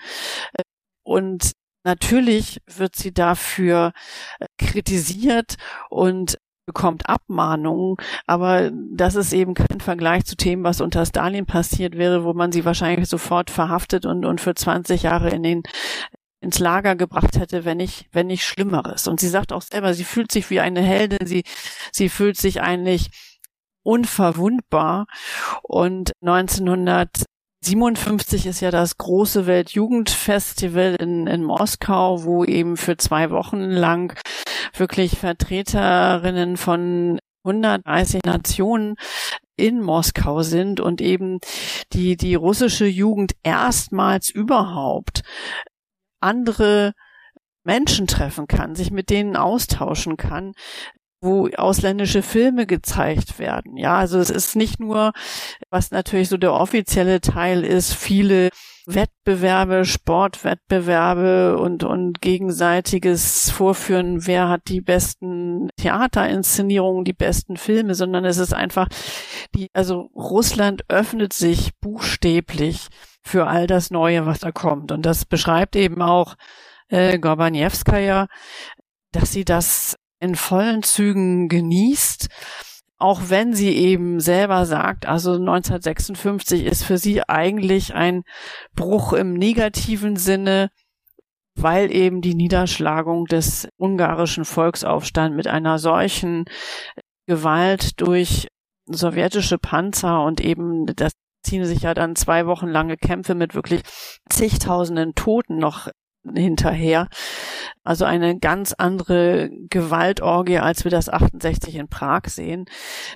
Und natürlich wird sie dafür äh, kritisiert und bekommt Abmahnungen, aber das ist eben kein Vergleich zu Themen, was unter Stalin passiert wäre, wo man sie wahrscheinlich sofort verhaftet und, und für 20 Jahre in den ins Lager gebracht hätte, wenn nicht, wenn nicht Schlimmeres. Und sie sagt auch selber, sie fühlt sich wie eine Heldin, sie, sie fühlt sich eigentlich unverwundbar. Und 1900 57 ist ja das große Weltjugendfestival in, in Moskau, wo eben für zwei Wochen lang wirklich Vertreterinnen von 130 Nationen in Moskau sind und eben die, die russische Jugend erstmals überhaupt andere Menschen treffen kann, sich mit denen austauschen kann, wo ausländische Filme gezeigt werden. Ja, also es ist nicht nur, was natürlich so der offizielle Teil ist, viele Wettbewerbe, Sportwettbewerbe und, und gegenseitiges Vorführen, wer hat die besten Theaterinszenierungen, die besten Filme, sondern es ist einfach die, also Russland öffnet sich buchstäblich für all das Neue, was da kommt. Und das beschreibt eben auch äh, Gorbaniewskaja, dass sie das in vollen Zügen genießt, auch wenn sie eben selber sagt, also 1956 ist für sie eigentlich ein Bruch im negativen Sinne, weil eben die Niederschlagung des ungarischen Volksaufstands mit einer solchen Gewalt durch sowjetische Panzer und eben das ziehen sich ja dann zwei Wochen lange Kämpfe mit wirklich zigtausenden Toten noch hinterher. Also eine ganz andere Gewaltorgie, als wir das 68 in Prag sehen,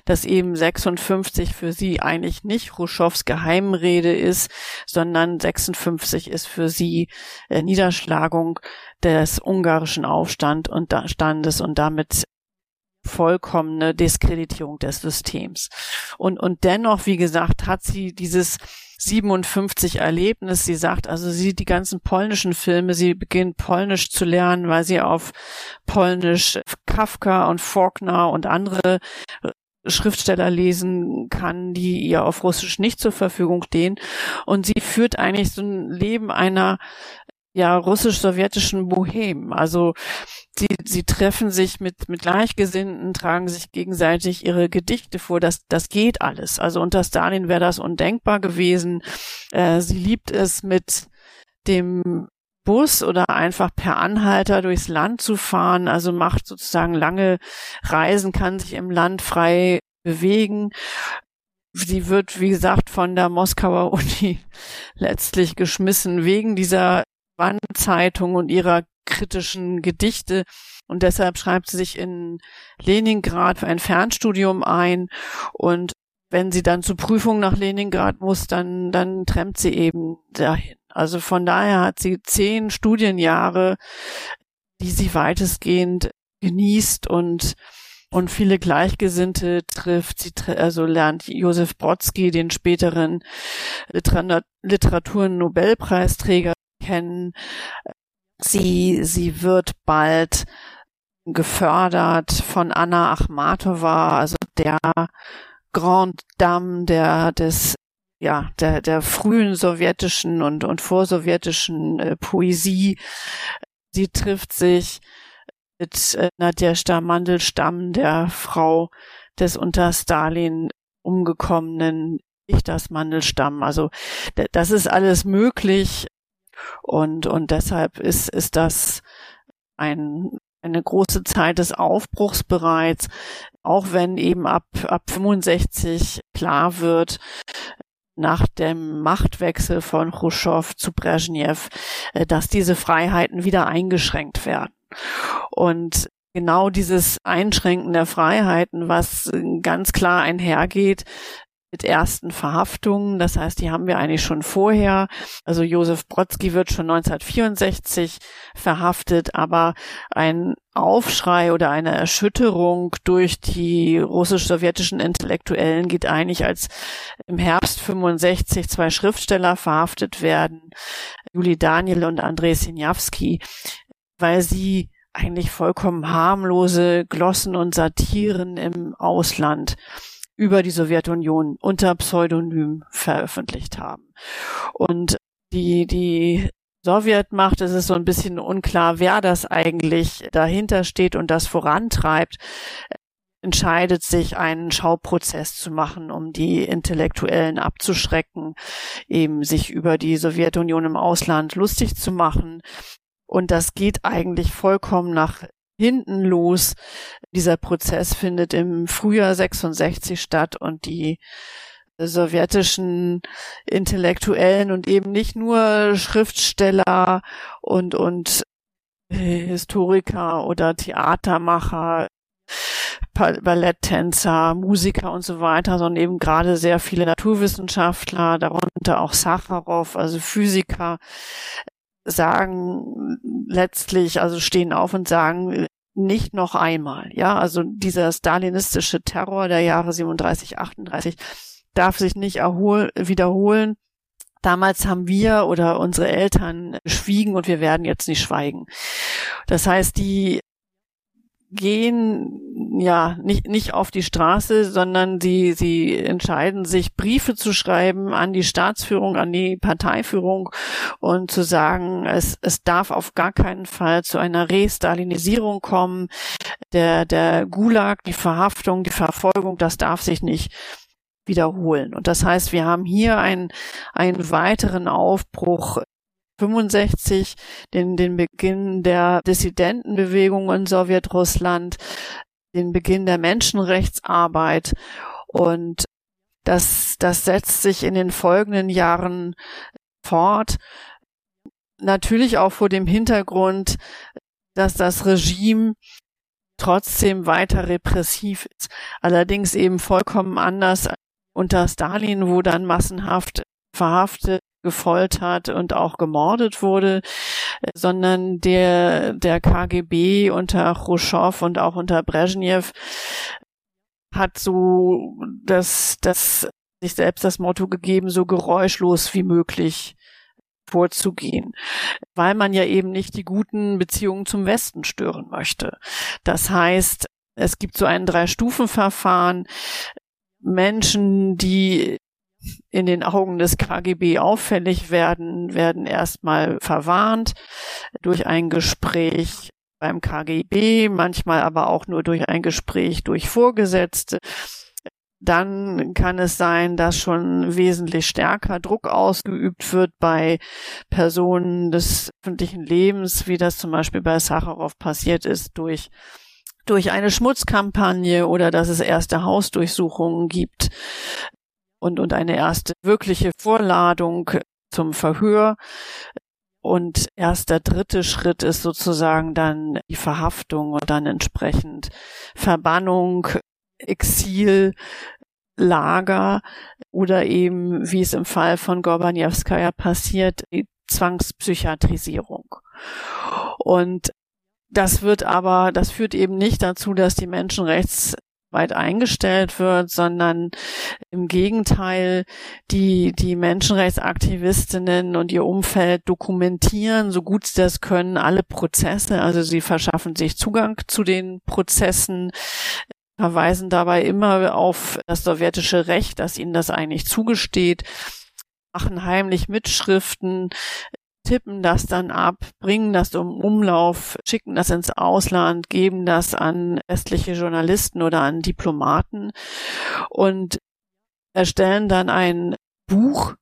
dass eben 56 für sie eigentlich nicht Khrushchevs Geheimrede ist, sondern 56 ist für sie äh, Niederschlagung des ungarischen Aufstand und Standes und damit vollkommene Diskreditierung des Systems. Und, und dennoch, wie gesagt, hat sie dieses 57 Erlebnis. Sie sagt, also sie die ganzen polnischen Filme, sie beginnt Polnisch zu lernen, weil sie auf Polnisch Kafka und Faulkner und andere Schriftsteller lesen kann, die ihr auf Russisch nicht zur Verfügung stehen. Und sie führt eigentlich so ein Leben einer ja russisch-sowjetischen Bohem. Also sie, sie treffen sich mit, mit Gleichgesinnten, tragen sich gegenseitig ihre Gedichte vor. Das, das geht alles. Also unter Stalin wäre das undenkbar gewesen. Äh, sie liebt es mit dem Bus oder einfach per Anhalter durchs Land zu fahren, also macht sozusagen lange Reisen, kann sich im Land frei bewegen. Sie wird, wie gesagt, von der Moskauer Uni letztlich geschmissen wegen dieser Wandzeitung und ihrer kritischen Gedichte. Und deshalb schreibt sie sich in Leningrad für ein Fernstudium ein. Und wenn sie dann zur Prüfung nach Leningrad muss, dann, dann trennt sie eben dahin. Also von daher hat sie zehn Studienjahre, die sie weitestgehend genießt und und viele Gleichgesinnte trifft. Sie also lernt Josef Brodsky, den späteren Literaturen-Nobelpreisträger, kennen. Sie, sie wird bald gefördert von Anna Achmatova, also der Grand Dame der, des, ja, der, der frühen sowjetischen und, und vorsowjetischen äh, Poesie. Sie trifft sich mit äh, Nadjeshda Mandelstam, der Frau des unter Stalin umgekommenen Dichters Mandelstam. Also das ist alles möglich. Und, und deshalb ist, ist das ein, eine große Zeit des Aufbruchs bereits, auch wenn eben ab, ab 65 klar wird, nach dem Machtwechsel von Khrushchev zu Brezhnev, äh, dass diese Freiheiten wieder eingeschränkt werden. Und genau dieses Einschränken der Freiheiten, was ganz klar einhergeht mit ersten Verhaftungen. Das heißt, die haben wir eigentlich schon vorher. Also Josef Brodsky wird schon 1964 verhaftet, aber ein Aufschrei oder eine Erschütterung durch die russisch-sowjetischen Intellektuellen geht eigentlich, als im Herbst 65 zwei Schriftsteller verhaftet werden, Juli Daniel und Andrei Sinjavski, weil sie eigentlich vollkommen harmlose Glossen und Satiren im Ausland über die Sowjetunion unter Pseudonym veröffentlicht haben. Und die, die Sowjetmacht, es ist so ein bisschen unklar, wer das eigentlich dahinter steht und das vorantreibt, entscheidet sich, einen Schauprozess zu machen, um die Intellektuellen abzuschrecken, eben sich über die Sowjetunion im Ausland lustig zu machen. Und das geht eigentlich vollkommen nach hinten los. Dieser Prozess findet im Frühjahr 66 statt und die sowjetischen Intellektuellen und eben nicht nur Schriftsteller und, und Historiker oder Theatermacher, Balletttänzer, Musiker und so weiter, sondern eben gerade sehr viele Naturwissenschaftler, darunter auch Sacharow, also Physiker, sagen letztlich, also stehen auf und sagen, nicht noch einmal. Ja, also dieser stalinistische Terror der Jahre 37, 38 darf sich nicht erhol wiederholen. Damals haben wir oder unsere Eltern schwiegen und wir werden jetzt nicht schweigen. Das heißt, die gehen ja nicht nicht auf die Straße, sondern sie sie entscheiden sich Briefe zu schreiben an die Staatsführung, an die Parteiführung und zu sagen, es es darf auf gar keinen Fall zu einer Restalinisierung kommen. Der der Gulag, die Verhaftung, die Verfolgung, das darf sich nicht wiederholen. Und das heißt, wir haben hier einen, einen weiteren Aufbruch 65 den, den Beginn der Dissidentenbewegung in Sowjetrussland, den Beginn der Menschenrechtsarbeit und das, das setzt sich in den folgenden Jahren fort. Natürlich auch vor dem Hintergrund, dass das Regime trotzdem weiter repressiv ist. Allerdings eben vollkommen anders unter Stalin, wo dann massenhaft verhaftet gefoltert und auch gemordet wurde. sondern der, der KGB unter Khrushchev und auch unter Brezhnev hat so das, das sich selbst das Motto gegeben, so geräuschlos wie möglich vorzugehen, weil man ja eben nicht die guten Beziehungen zum Westen stören möchte. Das heißt, es gibt so ein Drei-Stufen-Verfahren. Menschen, die in den Augen des KGB auffällig werden, werden erstmal verwarnt durch ein Gespräch beim KGB, manchmal aber auch nur durch ein Gespräch durch Vorgesetzte. Dann kann es sein, dass schon wesentlich stärker Druck ausgeübt wird bei Personen des öffentlichen Lebens, wie das zum Beispiel bei Sacharow passiert ist, durch durch eine Schmutzkampagne oder dass es erste Hausdurchsuchungen gibt und, und eine erste wirkliche Vorladung zum Verhör. Und erst der dritte Schritt ist sozusagen dann die Verhaftung und dann entsprechend Verbannung Exil, Lager oder eben, wie es im Fall von Gorbanjewskaja passiert, die Zwangspsychiatrisierung. Und das wird aber, das führt eben nicht dazu, dass die Menschenrechts weit eingestellt wird, sondern im Gegenteil, die, die Menschenrechtsaktivistinnen und ihr Umfeld dokumentieren, so gut sie das können, alle Prozesse. Also sie verschaffen sich Zugang zu den Prozessen, verweisen dabei immer auf das sowjetische Recht, dass ihnen das eigentlich zugesteht, machen heimlich Mitschriften, tippen das dann ab, bringen das um Umlauf, schicken das ins Ausland, geben das an westliche Journalisten oder an Diplomaten und erstellen dann ein Buch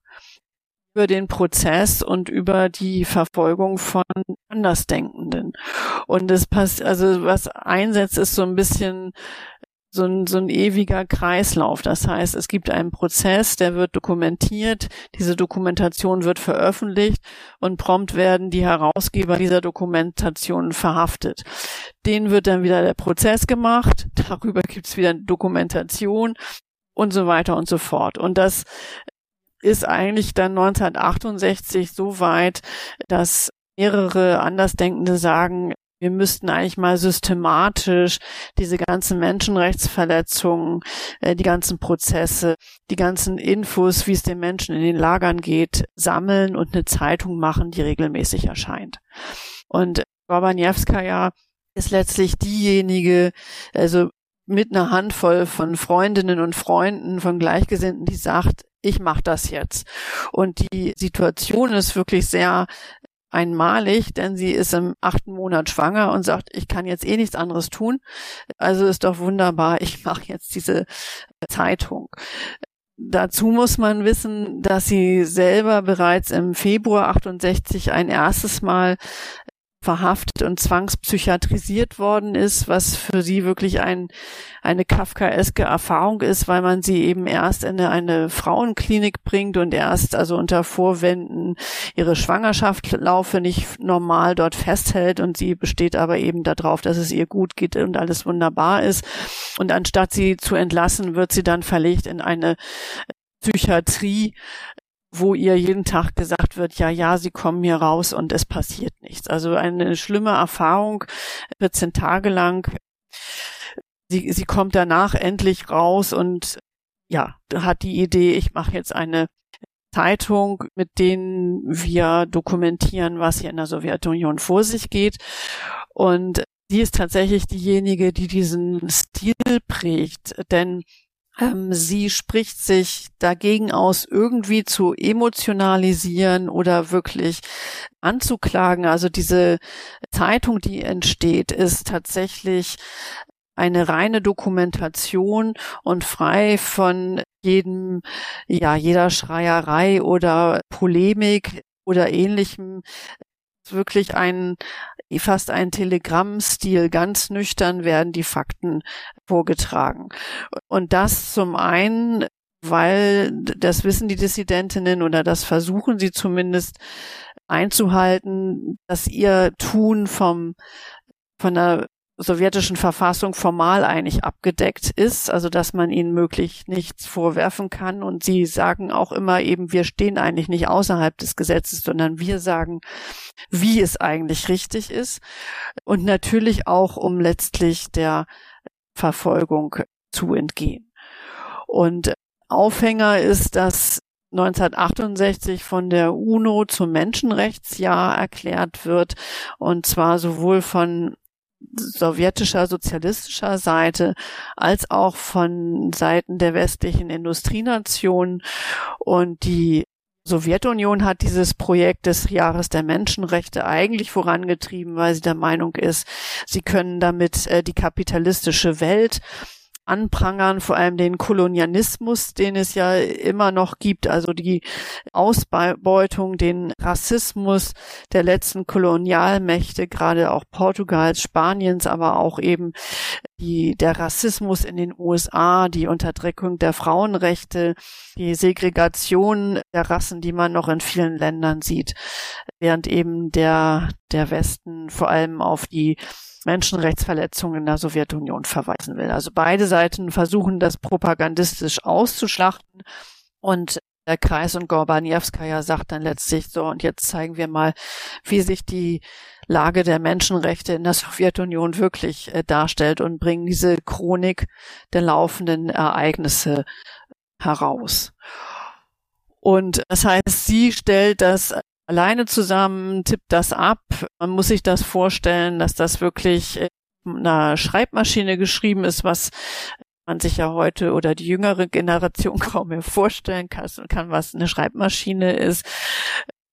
über den Prozess und über die Verfolgung von Andersdenkenden. Und es passt, also was einsetzt, ist so ein bisschen so ein, so ein ewiger Kreislauf. Das heißt, es gibt einen Prozess, der wird dokumentiert, diese Dokumentation wird veröffentlicht und prompt werden die Herausgeber dieser Dokumentation verhaftet. Den wird dann wieder der Prozess gemacht, darüber gibt es wieder Dokumentation und so weiter und so fort. Und das ist eigentlich dann 1968 so weit, dass mehrere Andersdenkende sagen, wir müssten eigentlich mal systematisch diese ganzen Menschenrechtsverletzungen, äh, die ganzen Prozesse, die ganzen Infos, wie es den Menschen in den Lagern geht, sammeln und eine Zeitung machen, die regelmäßig erscheint. Und Gorbanjewskaja ist letztlich diejenige, also mit einer Handvoll von Freundinnen und Freunden, von Gleichgesinnten, die sagt, ich mache das jetzt. Und die Situation ist wirklich sehr einmalig, denn sie ist im achten Monat schwanger und sagt, ich kann jetzt eh nichts anderes tun. Also ist doch wunderbar, ich mache jetzt diese Zeitung. Dazu muss man wissen, dass sie selber bereits im Februar 68 ein erstes Mal verhaftet und zwangspsychiatrisiert worden ist, was für sie wirklich ein, eine kafkaeske Erfahrung ist, weil man sie eben erst in eine Frauenklinik bringt und erst also unter Vorwänden ihre Schwangerschaft laufe nicht normal dort festhält und sie besteht aber eben darauf, dass es ihr gut geht und alles wunderbar ist. Und anstatt sie zu entlassen, wird sie dann verlegt in eine Psychiatrie, wo ihr jeden Tag gesagt wird, ja, ja, sie kommen hier raus und es passiert nichts. Also eine schlimme Erfahrung, 14 Tage lang. Sie, sie kommt danach endlich raus und ja, hat die Idee, ich mache jetzt eine Zeitung, mit denen wir dokumentieren, was hier in der Sowjetunion vor sich geht. Und sie ist tatsächlich diejenige, die diesen Stil prägt, denn ähm, sie spricht sich dagegen aus, irgendwie zu emotionalisieren oder wirklich anzuklagen. Also diese Zeitung, die entsteht, ist tatsächlich eine reine Dokumentation und frei von jedem, ja, jeder Schreierei oder Polemik oder ähnlichem wirklich ein fast ein Telegrammstil, ganz nüchtern werden die Fakten vorgetragen. Und das zum einen, weil das wissen die Dissidentinnen oder das versuchen sie zumindest einzuhalten, dass ihr Tun vom von der sowjetischen Verfassung formal eigentlich abgedeckt ist, also dass man ihnen möglich nichts vorwerfen kann. Und sie sagen auch immer eben, wir stehen eigentlich nicht außerhalb des Gesetzes, sondern wir sagen, wie es eigentlich richtig ist. Und natürlich auch, um letztlich der Verfolgung zu entgehen. Und Aufhänger ist, dass 1968 von der UNO zum Menschenrechtsjahr erklärt wird, und zwar sowohl von sowjetischer, sozialistischer Seite als auch von Seiten der westlichen Industrienationen. Und die Sowjetunion hat dieses Projekt des Jahres der Menschenrechte eigentlich vorangetrieben, weil sie der Meinung ist, sie können damit äh, die kapitalistische Welt anprangern, vor allem den Kolonialismus, den es ja immer noch gibt, also die Ausbeutung, den Rassismus der letzten Kolonialmächte, gerade auch Portugals, Spaniens, aber auch eben die, der Rassismus in den USA, die Unterdrückung der Frauenrechte, die Segregation der Rassen, die man noch in vielen Ländern sieht, während eben der, der Westen vor allem auf die Menschenrechtsverletzungen in der Sowjetunion verweisen will. Also beide Seiten versuchen das propagandistisch auszuschlachten und der Kreis und Gorbaniewskaja sagt dann letztlich so, und jetzt zeigen wir mal, wie sich die Lage der Menschenrechte in der Sowjetunion wirklich äh, darstellt und bringen diese Chronik der laufenden Ereignisse heraus. Und das heißt, sie stellt das alleine zusammen, tippt das ab. Man muss sich das vorstellen, dass das wirklich einer Schreibmaschine geschrieben ist, was man sich ja heute oder die jüngere Generation kaum mehr vorstellen kann was eine Schreibmaschine ist.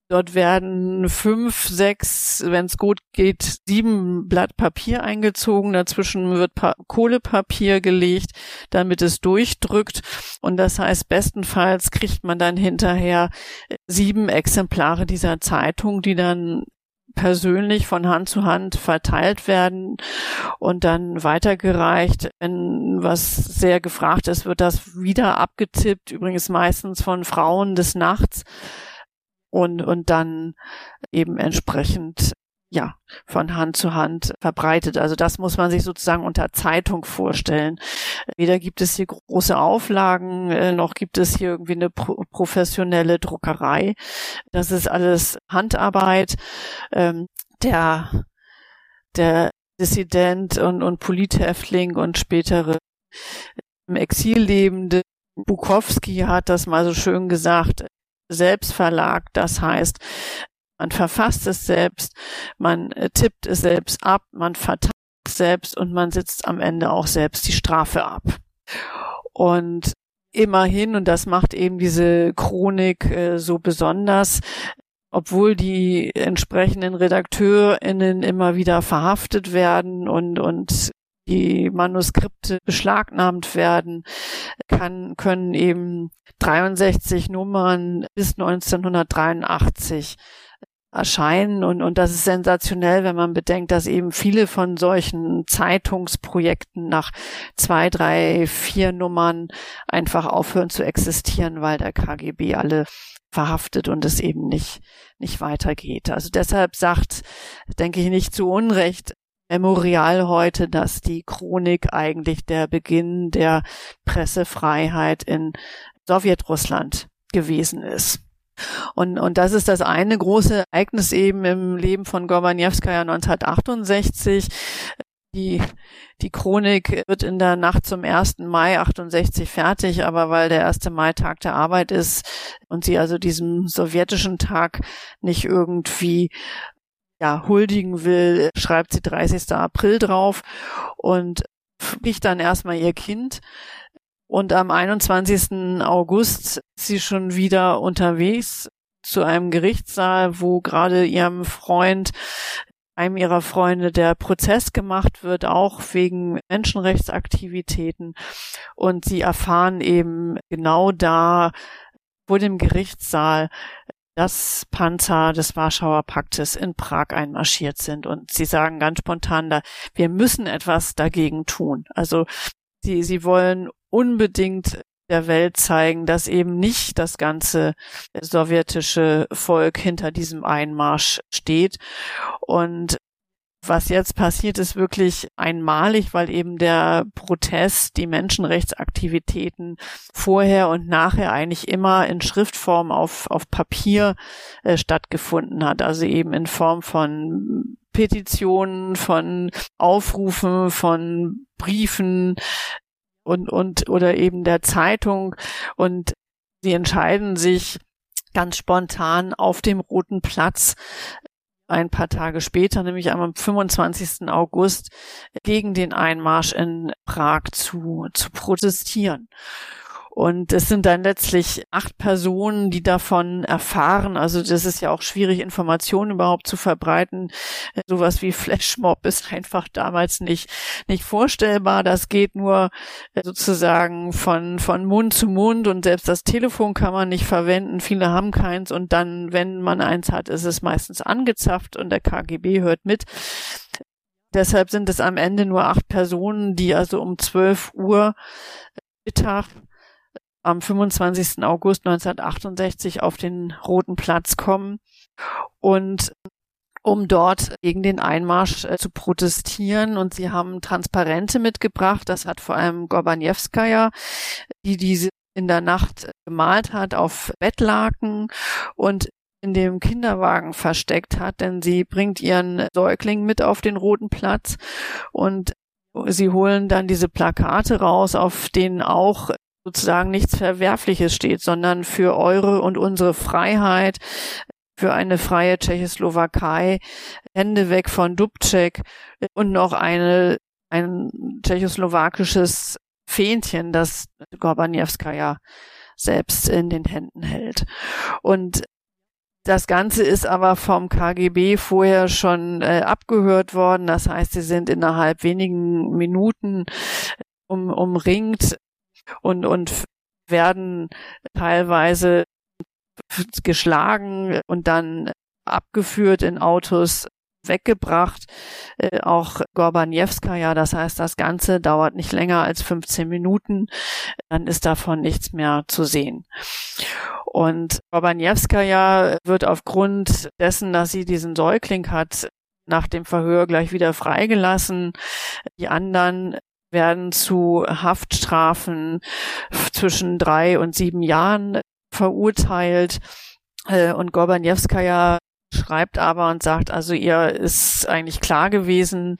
Dort werden fünf, sechs, wenn es gut geht, sieben Blatt Papier eingezogen. Dazwischen wird pa Kohlepapier gelegt, damit es durchdrückt. Und das heißt, bestenfalls kriegt man dann hinterher sieben Exemplare dieser Zeitung, die dann persönlich von Hand zu Hand verteilt werden und dann weitergereicht. Wenn was sehr gefragt ist, wird das wieder abgetippt, übrigens meistens von Frauen des Nachts und, und dann eben entsprechend ja, von Hand zu Hand verbreitet. Also das muss man sich sozusagen unter Zeitung vorstellen. Weder gibt es hier große Auflagen, äh, noch gibt es hier irgendwie eine pro professionelle Druckerei. Das ist alles Handarbeit. Ähm, der, der Dissident und, und Polithäftling und spätere im Exil lebende Bukowski hat das mal so schön gesagt, Selbstverlag. Das heißt, man verfasst es selbst, man äh, tippt es selbst ab, man verteilt es selbst und man sitzt am Ende auch selbst die Strafe ab. Und immerhin, und das macht eben diese Chronik äh, so besonders, obwohl die entsprechenden RedakteurInnen immer wieder verhaftet werden und, und die Manuskripte beschlagnahmt werden, kann, können eben 63 Nummern bis 1983 erscheinen und, und das ist sensationell, wenn man bedenkt, dass eben viele von solchen Zeitungsprojekten nach zwei, drei, vier Nummern einfach aufhören zu existieren, weil der KGB alle verhaftet und es eben nicht, nicht weitergeht. Also deshalb sagt, denke ich nicht zu Unrecht, Memorial heute, dass die Chronik eigentlich der Beginn der Pressefreiheit in Sowjetrussland gewesen ist. Und, und das ist das eine große Ereignis eben im Leben von Gorbanewskaja 1968. Die, die Chronik wird in der Nacht zum 1. Mai 68 fertig, aber weil der 1. Mai Tag der Arbeit ist und sie also diesem sowjetischen Tag nicht irgendwie ja, huldigen will, schreibt sie 30. April drauf und kriegt dann erstmal ihr Kind. Und am 21. August ist sie schon wieder unterwegs zu einem Gerichtssaal, wo gerade ihrem Freund, einem ihrer Freunde, der Prozess gemacht wird, auch wegen Menschenrechtsaktivitäten. Und sie erfahren eben genau da vor dem Gerichtssaal, dass Panzer des Warschauer Paktes in Prag einmarschiert sind. Und sie sagen ganz spontan da, wir müssen etwas dagegen tun. Also sie, sie wollen unbedingt der Welt zeigen, dass eben nicht das ganze sowjetische Volk hinter diesem Einmarsch steht und was jetzt passiert, ist wirklich einmalig, weil eben der Protest, die Menschenrechtsaktivitäten vorher und nachher eigentlich immer in Schriftform auf, auf Papier äh, stattgefunden hat. Also eben in Form von Petitionen, von Aufrufen, von Briefen und, und, oder eben der Zeitung. Und sie entscheiden sich ganz spontan auf dem Roten Platz ein paar Tage später, nämlich am 25. August, gegen den Einmarsch in Prag zu, zu protestieren. Und es sind dann letztlich acht Personen, die davon erfahren. Also das ist ja auch schwierig, Informationen überhaupt zu verbreiten. Sowas wie Flashmob ist einfach damals nicht, nicht vorstellbar. Das geht nur sozusagen von, von Mund zu Mund und selbst das Telefon kann man nicht verwenden. Viele haben keins und dann, wenn man eins hat, ist es meistens angezapft und der KGB hört mit. Deshalb sind es am Ende nur acht Personen, die also um 12 Uhr Mittag am 25. August 1968 auf den Roten Platz kommen und um dort gegen den Einmarsch äh, zu protestieren. Und sie haben Transparente mitgebracht. Das hat vor allem Gorbanewskaja, die diese in der Nacht gemalt hat auf Bettlaken und in dem Kinderwagen versteckt hat, denn sie bringt ihren Säugling mit auf den Roten Platz und sie holen dann diese Plakate raus, auf denen auch sozusagen nichts Verwerfliches steht, sondern für eure und unsere Freiheit, für eine freie Tschechoslowakei, Hände weg von Dubček und noch eine, ein tschechoslowakisches Fähnchen, das Gorbanewskaja selbst in den Händen hält. Und das Ganze ist aber vom KGB vorher schon äh, abgehört worden. Das heißt, sie sind innerhalb wenigen Minuten um, umringt und, und werden teilweise geschlagen und dann abgeführt in Autos weggebracht, äh, auch ja, Das heißt, das Ganze dauert nicht länger als 15 Minuten. Dann ist davon nichts mehr zu sehen. Und ja wird aufgrund dessen, dass sie diesen Säugling hat, nach dem Verhör gleich wieder freigelassen. Die anderen werden zu Haftstrafen zwischen drei und sieben Jahren verurteilt. Äh, und Gorbanewskaja schreibt aber und sagt, also ihr ist eigentlich klar gewesen,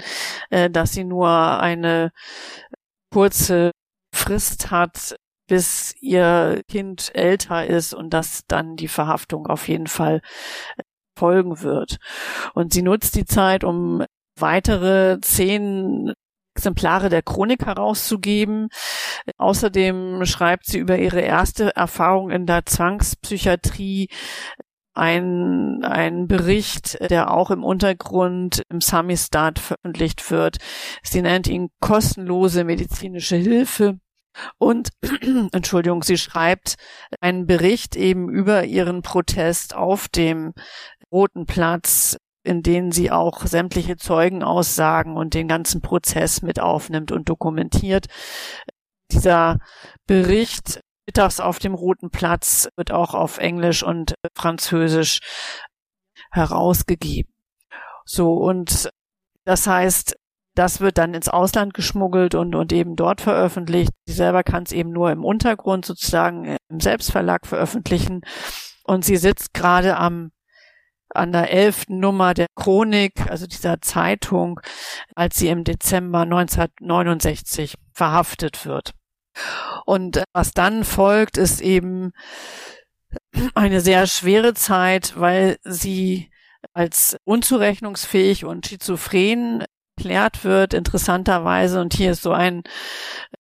äh, dass sie nur eine kurze Frist hat, bis ihr Kind älter ist und dass dann die Verhaftung auf jeden Fall folgen wird. Und sie nutzt die Zeit, um weitere zehn Exemplare der Chronik herauszugeben. Außerdem schreibt sie über ihre erste Erfahrung in der Zwangspsychiatrie ein, ein Bericht, der auch im Untergrund im Samistat veröffentlicht wird. Sie nennt ihn kostenlose medizinische Hilfe. Und, Entschuldigung, sie schreibt einen Bericht eben über ihren Protest auf dem Roten Platz in denen sie auch sämtliche Zeugenaussagen und den ganzen Prozess mit aufnimmt und dokumentiert. Dieser Bericht mittags auf dem Roten Platz wird auch auf Englisch und Französisch herausgegeben. So, und das heißt, das wird dann ins Ausland geschmuggelt und, und eben dort veröffentlicht. Sie selber kann es eben nur im Untergrund sozusagen im Selbstverlag veröffentlichen. Und sie sitzt gerade am an der elften Nummer der Chronik, also dieser Zeitung, als sie im Dezember 1969 verhaftet wird. Und was dann folgt, ist eben eine sehr schwere Zeit, weil sie als unzurechnungsfähig und schizophren erklärt wird, interessanterweise, und hier ist so ein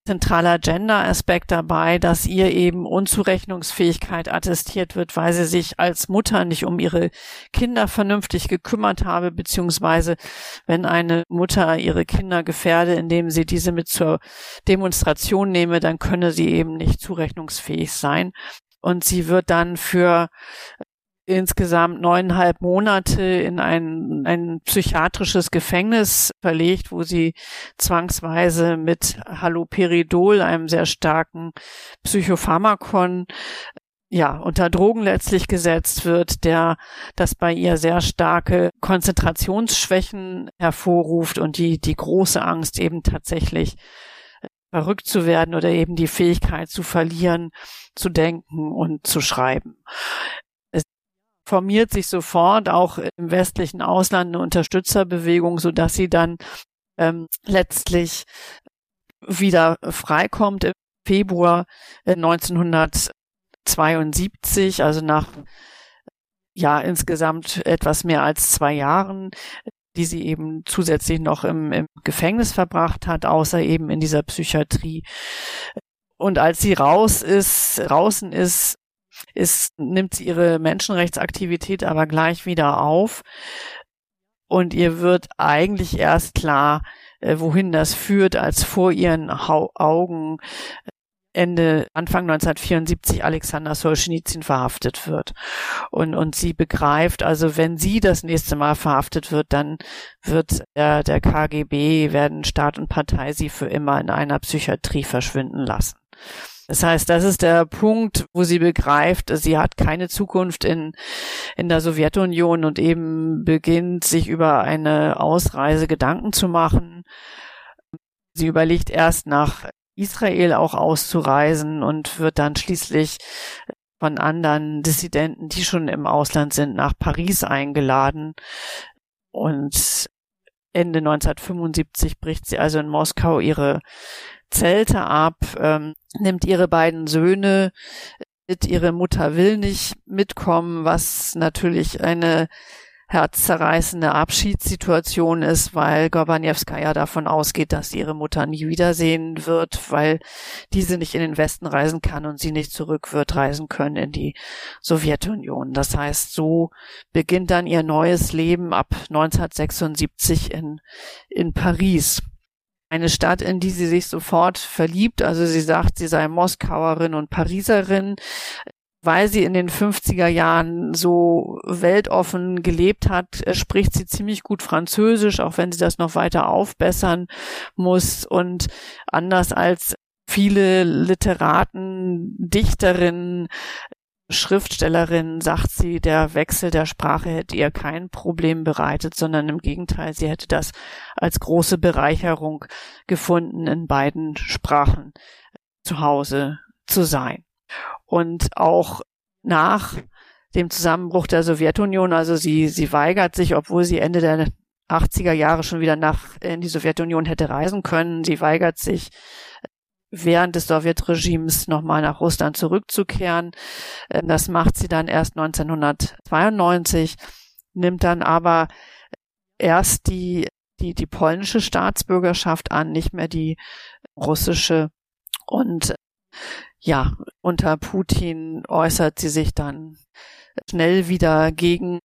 zentraler Gender-Aspekt dabei, dass ihr eben Unzurechnungsfähigkeit attestiert wird, weil sie sich als Mutter nicht um ihre Kinder vernünftig gekümmert habe, beziehungsweise wenn eine Mutter ihre Kinder gefährde, indem sie diese mit zur Demonstration nehme, dann könne sie eben nicht zurechnungsfähig sein. Und sie wird dann für insgesamt neuneinhalb Monate in ein, ein psychiatrisches Gefängnis verlegt, wo sie zwangsweise mit Haloperidol, einem sehr starken Psychopharmakon, ja, unter Drogen letztlich gesetzt wird, der das bei ihr sehr starke Konzentrationsschwächen hervorruft und die, die große Angst eben tatsächlich äh, verrückt zu werden oder eben die Fähigkeit zu verlieren, zu denken und zu schreiben. Formiert sich sofort auch im westlichen Ausland eine Unterstützerbewegung, so dass sie dann ähm, letztlich wieder freikommt im Februar 1900 äh, 72, also nach ja insgesamt etwas mehr als zwei Jahren, die sie eben zusätzlich noch im, im Gefängnis verbracht hat, außer eben in dieser Psychiatrie. Und als sie raus ist, draußen ist, ist, nimmt sie ihre Menschenrechtsaktivität aber gleich wieder auf. Und ihr wird eigentlich erst klar, äh, wohin das führt, als vor ihren Augen Ende, Anfang 1974 Alexander Solzhenitsyn verhaftet wird. Und, und sie begreift, also wenn sie das nächste Mal verhaftet wird, dann wird der, der KGB, werden Staat und Partei sie für immer in einer Psychiatrie verschwinden lassen. Das heißt, das ist der Punkt, wo sie begreift, sie hat keine Zukunft in, in der Sowjetunion und eben beginnt, sich über eine Ausreise Gedanken zu machen. Sie überlegt erst nach Israel auch auszureisen und wird dann schließlich von anderen Dissidenten, die schon im Ausland sind, nach Paris eingeladen. Und Ende 1975 bricht sie also in Moskau ihre Zelte ab, ähm, nimmt ihre beiden Söhne mit, ihre Mutter will nicht mitkommen, was natürlich eine herzzerreißende Abschiedssituation ist, weil Gorbanewskaja davon ausgeht, dass sie ihre Mutter nie wiedersehen wird, weil diese nicht in den Westen reisen kann und sie nicht zurück wird reisen können in die Sowjetunion. Das heißt, so beginnt dann ihr neues Leben ab 1976 in, in Paris eine Stadt, in die sie sich sofort verliebt. Also sie sagt, sie sei Moskauerin und Pariserin weil sie in den 50er Jahren so weltoffen gelebt hat, spricht sie ziemlich gut Französisch, auch wenn sie das noch weiter aufbessern muss. Und anders als viele Literaten, Dichterinnen, Schriftstellerin sagt sie, der Wechsel der Sprache hätte ihr kein Problem bereitet, sondern im Gegenteil, sie hätte das als große Bereicherung gefunden, in beiden Sprachen zu Hause zu sein und auch nach dem Zusammenbruch der Sowjetunion, also sie, sie weigert sich, obwohl sie Ende der 80er Jahre schon wieder nach in die Sowjetunion hätte reisen können. Sie weigert sich während des Sowjetregimes nochmal nach Russland zurückzukehren. Das macht sie dann erst 1992, nimmt dann aber erst die, die, die polnische Staatsbürgerschaft an, nicht mehr die russische und ja, unter Putin äußert sie sich dann schnell wieder gegen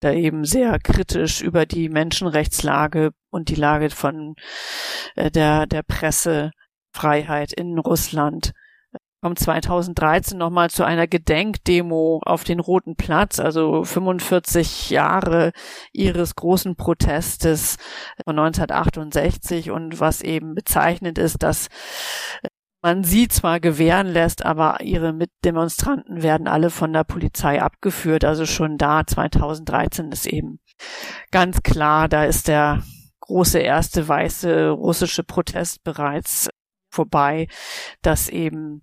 da eben sehr kritisch über die Menschenrechtslage und die Lage von äh, der, der Pressefreiheit in Russland. Kommt 2013 nochmal zu einer Gedenkdemo auf den Roten Platz, also 45 Jahre ihres großen Protestes von 1968 und was eben bezeichnend ist, dass man sie zwar gewähren lässt, aber ihre Mitdemonstranten werden alle von der Polizei abgeführt. Also schon da 2013 ist eben ganz klar, da ist der große erste weiße russische Protest bereits vorbei, dass eben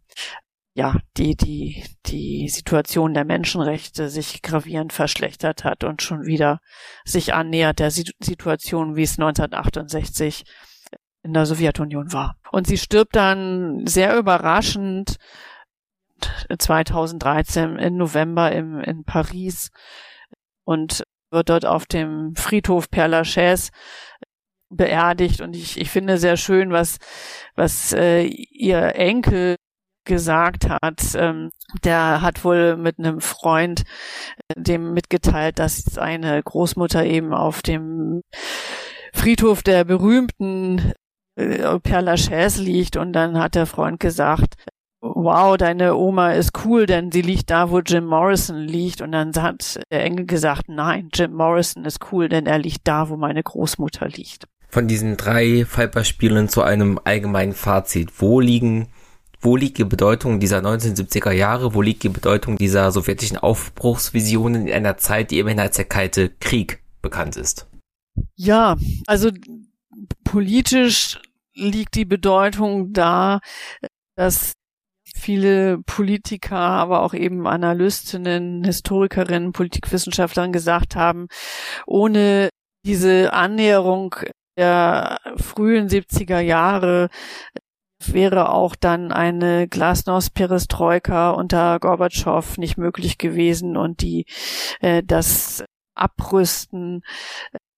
ja, die, die, die Situation der Menschenrechte sich gravierend verschlechtert hat und schon wieder sich annähert der Situation, wie es 1968 in der Sowjetunion war. Und sie stirbt dann sehr überraschend 2013 im November im, in Paris und wird dort auf dem Friedhof Père Lachaise beerdigt und ich, ich finde sehr schön, was, was äh, ihr Enkel gesagt hat. Ähm, der hat wohl mit einem Freund äh, dem mitgeteilt, dass seine Großmutter eben auf dem Friedhof der berühmten äh, Père Lachaise liegt und dann hat der Freund gesagt, wow, deine Oma ist cool, denn sie liegt da, wo Jim Morrison liegt. Und dann hat der Engel gesagt, nein, Jim Morrison ist cool, denn er liegt da, wo meine Großmutter liegt. Von diesen drei Fallbeispielen zu einem allgemeinen Fazit. Wo liegen wo liegt die Bedeutung dieser 1970er Jahre, wo liegt die Bedeutung dieser sowjetischen Aufbruchsvisionen in einer Zeit, die immerhin als der Kalte Krieg bekannt ist? Ja, also politisch liegt die Bedeutung da, dass viele Politiker, aber auch eben Analystinnen, Historikerinnen, Politikwissenschaftlerinnen gesagt haben, ohne diese Annäherung der frühen 70er Jahre wäre auch dann eine Glasnost-Perestroika unter Gorbatschow nicht möglich gewesen und die äh, das Abrüsten,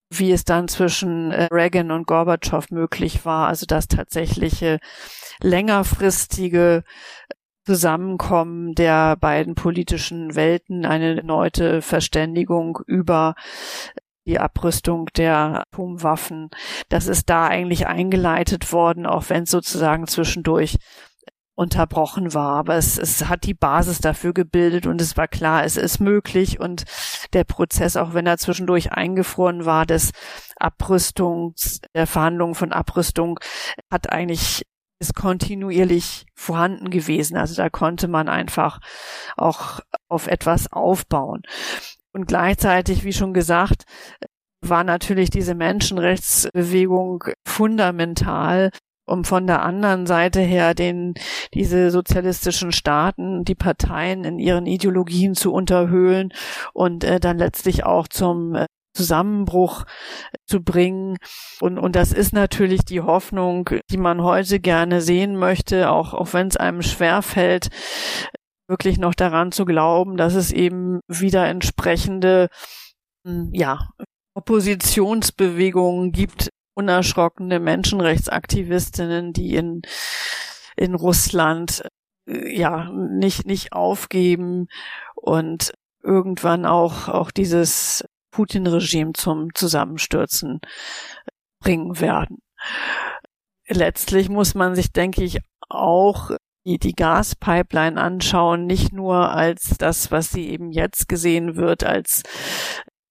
wie es dann zwischen äh, Reagan und Gorbatschow möglich war, also das tatsächliche längerfristige Zusammenkommen der beiden politischen Welten, eine erneute Verständigung über die Abrüstung der Atomwaffen. Das ist da eigentlich eingeleitet worden, auch wenn es sozusagen zwischendurch unterbrochen war. Aber es, es hat die Basis dafür gebildet und es war klar, es ist möglich und der Prozess, auch wenn er zwischendurch eingefroren war, des Abrüstungs, der Verhandlungen von Abrüstung, hat eigentlich ist kontinuierlich vorhanden gewesen. Also da konnte man einfach auch auf etwas aufbauen. Und gleichzeitig, wie schon gesagt, war natürlich diese Menschenrechtsbewegung fundamental, um von der anderen Seite her den, diese sozialistischen Staaten, die Parteien in ihren Ideologien zu unterhöhlen und äh, dann letztlich auch zum äh, Zusammenbruch zu bringen. Und, und das ist natürlich die Hoffnung, die man heute gerne sehen möchte, auch, auch wenn es einem schwerfällt, wirklich noch daran zu glauben, dass es eben wieder entsprechende, hm, ja, Oppositionsbewegungen gibt, unerschrockene Menschenrechtsaktivistinnen, die in, in Russland, äh, ja, nicht, nicht aufgeben und irgendwann auch, auch dieses Putin-Regime zum Zusammenstürzen bringen werden. Letztlich muss man sich, denke ich, auch die, die Gaspipeline anschauen, nicht nur als das, was sie eben jetzt gesehen wird, als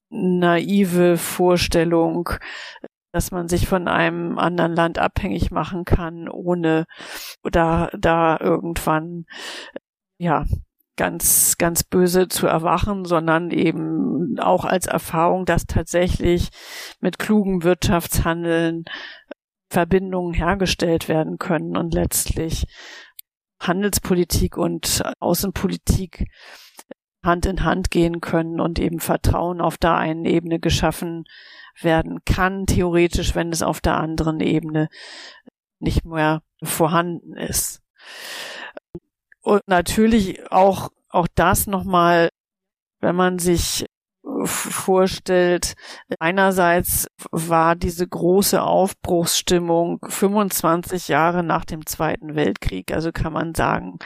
naive Vorstellung, dass man sich von einem anderen Land abhängig machen kann, ohne da, da irgendwann, ja, ganz, ganz böse zu erwachen, sondern eben auch als Erfahrung, dass tatsächlich mit klugem Wirtschaftshandeln Verbindungen hergestellt werden können und letztlich Handelspolitik und Außenpolitik Hand in Hand gehen können und eben Vertrauen auf der einen Ebene geschaffen werden kann, theoretisch, wenn es auf der anderen Ebene nicht mehr vorhanden ist. Und natürlich auch, auch das nochmal, wenn man sich vorstellt. Einerseits war diese große Aufbruchsstimmung 25 Jahre nach dem Zweiten Weltkrieg, also kann man sagen,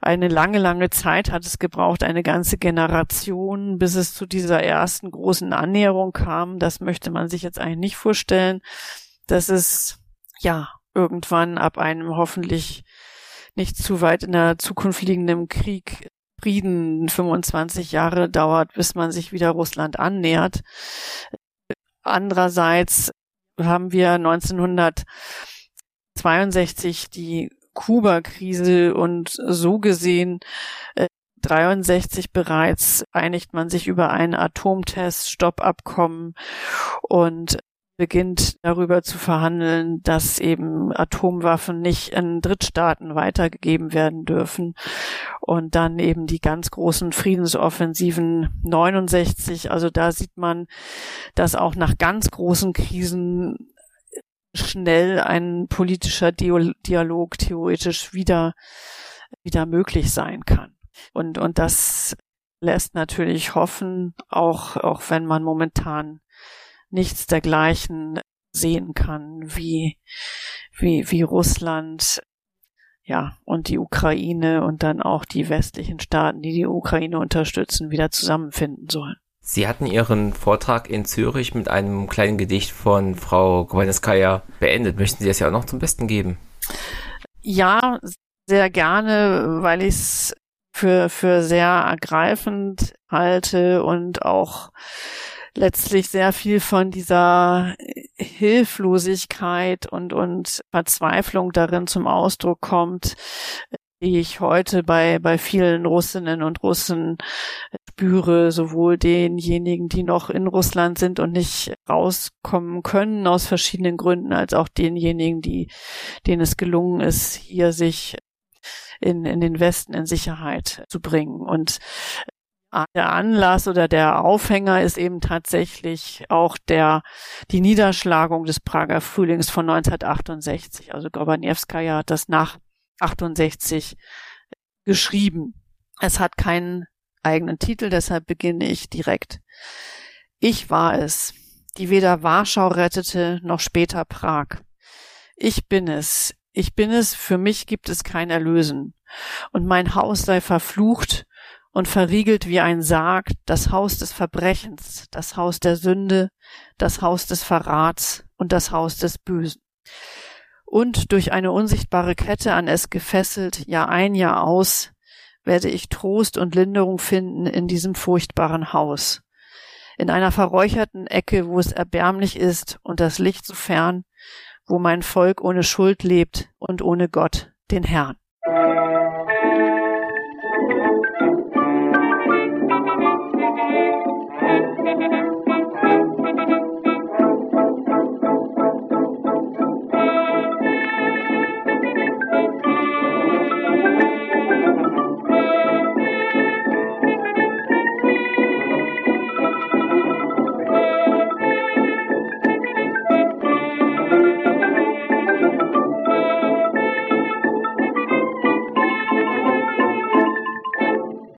eine lange, lange Zeit hat es gebraucht, eine ganze Generation, bis es zu dieser ersten großen Annäherung kam. Das möchte man sich jetzt eigentlich nicht vorstellen. Das ist, ja, irgendwann ab einem hoffentlich nicht zu weit in der Zukunft liegenden Krieg Frieden 25 Jahre dauert, bis man sich wieder Russland annähert. Andererseits haben wir 1962 die Kuba-Krise und so gesehen 63 äh, bereits einigt man sich über ein Atomtest-Stoppabkommen und beginnt darüber zu verhandeln, dass eben Atomwaffen nicht in Drittstaaten weitergegeben werden dürfen. Und dann eben die ganz großen Friedensoffensiven 69. Also da sieht man, dass auch nach ganz großen Krisen schnell ein politischer Dialog theoretisch wieder, wieder möglich sein kann. Und, und das lässt natürlich hoffen, auch, auch wenn man momentan nichts dergleichen sehen kann, wie, wie, wie Russland, ja, und die Ukraine und dann auch die westlichen Staaten, die die Ukraine unterstützen, wieder zusammenfinden sollen. Sie hatten Ihren Vortrag in Zürich mit einem kleinen Gedicht von Frau Kowalewskaja beendet. Möchten Sie das ja auch noch zum Besten geben? Ja, sehr gerne, weil ich es für, für sehr ergreifend halte und auch letztlich sehr viel von dieser Hilflosigkeit und, und Verzweiflung darin zum Ausdruck kommt, die ich heute bei, bei vielen Russinnen und Russen spüre, sowohl denjenigen, die noch in Russland sind und nicht rauskommen können aus verschiedenen Gründen, als auch denjenigen, die, denen es gelungen ist, hier sich in, in den Westen in Sicherheit zu bringen. Und der Anlass oder der Aufhänger ist eben tatsächlich auch der, die Niederschlagung des Prager Frühlings von 1968. Also Gorbanewskaja hat das nach 68 geschrieben. Es hat keinen eigenen Titel, deshalb beginne ich direkt. Ich war es, die weder Warschau rettete noch später Prag. Ich bin es, ich bin es, für mich gibt es kein Erlösen. Und mein Haus sei verflucht und verriegelt wie ein Sarg, das Haus des Verbrechens, das Haus der Sünde, das Haus des Verrats und das Haus des Bösen. Und durch eine unsichtbare Kette an es gefesselt, Jahr ein, Jahr aus, werde ich Trost und Linderung finden in diesem furchtbaren Haus. In einer verräucherten Ecke, wo es erbärmlich ist und das Licht so fern, wo mein Volk ohne Schuld lebt und ohne Gott, den Herrn.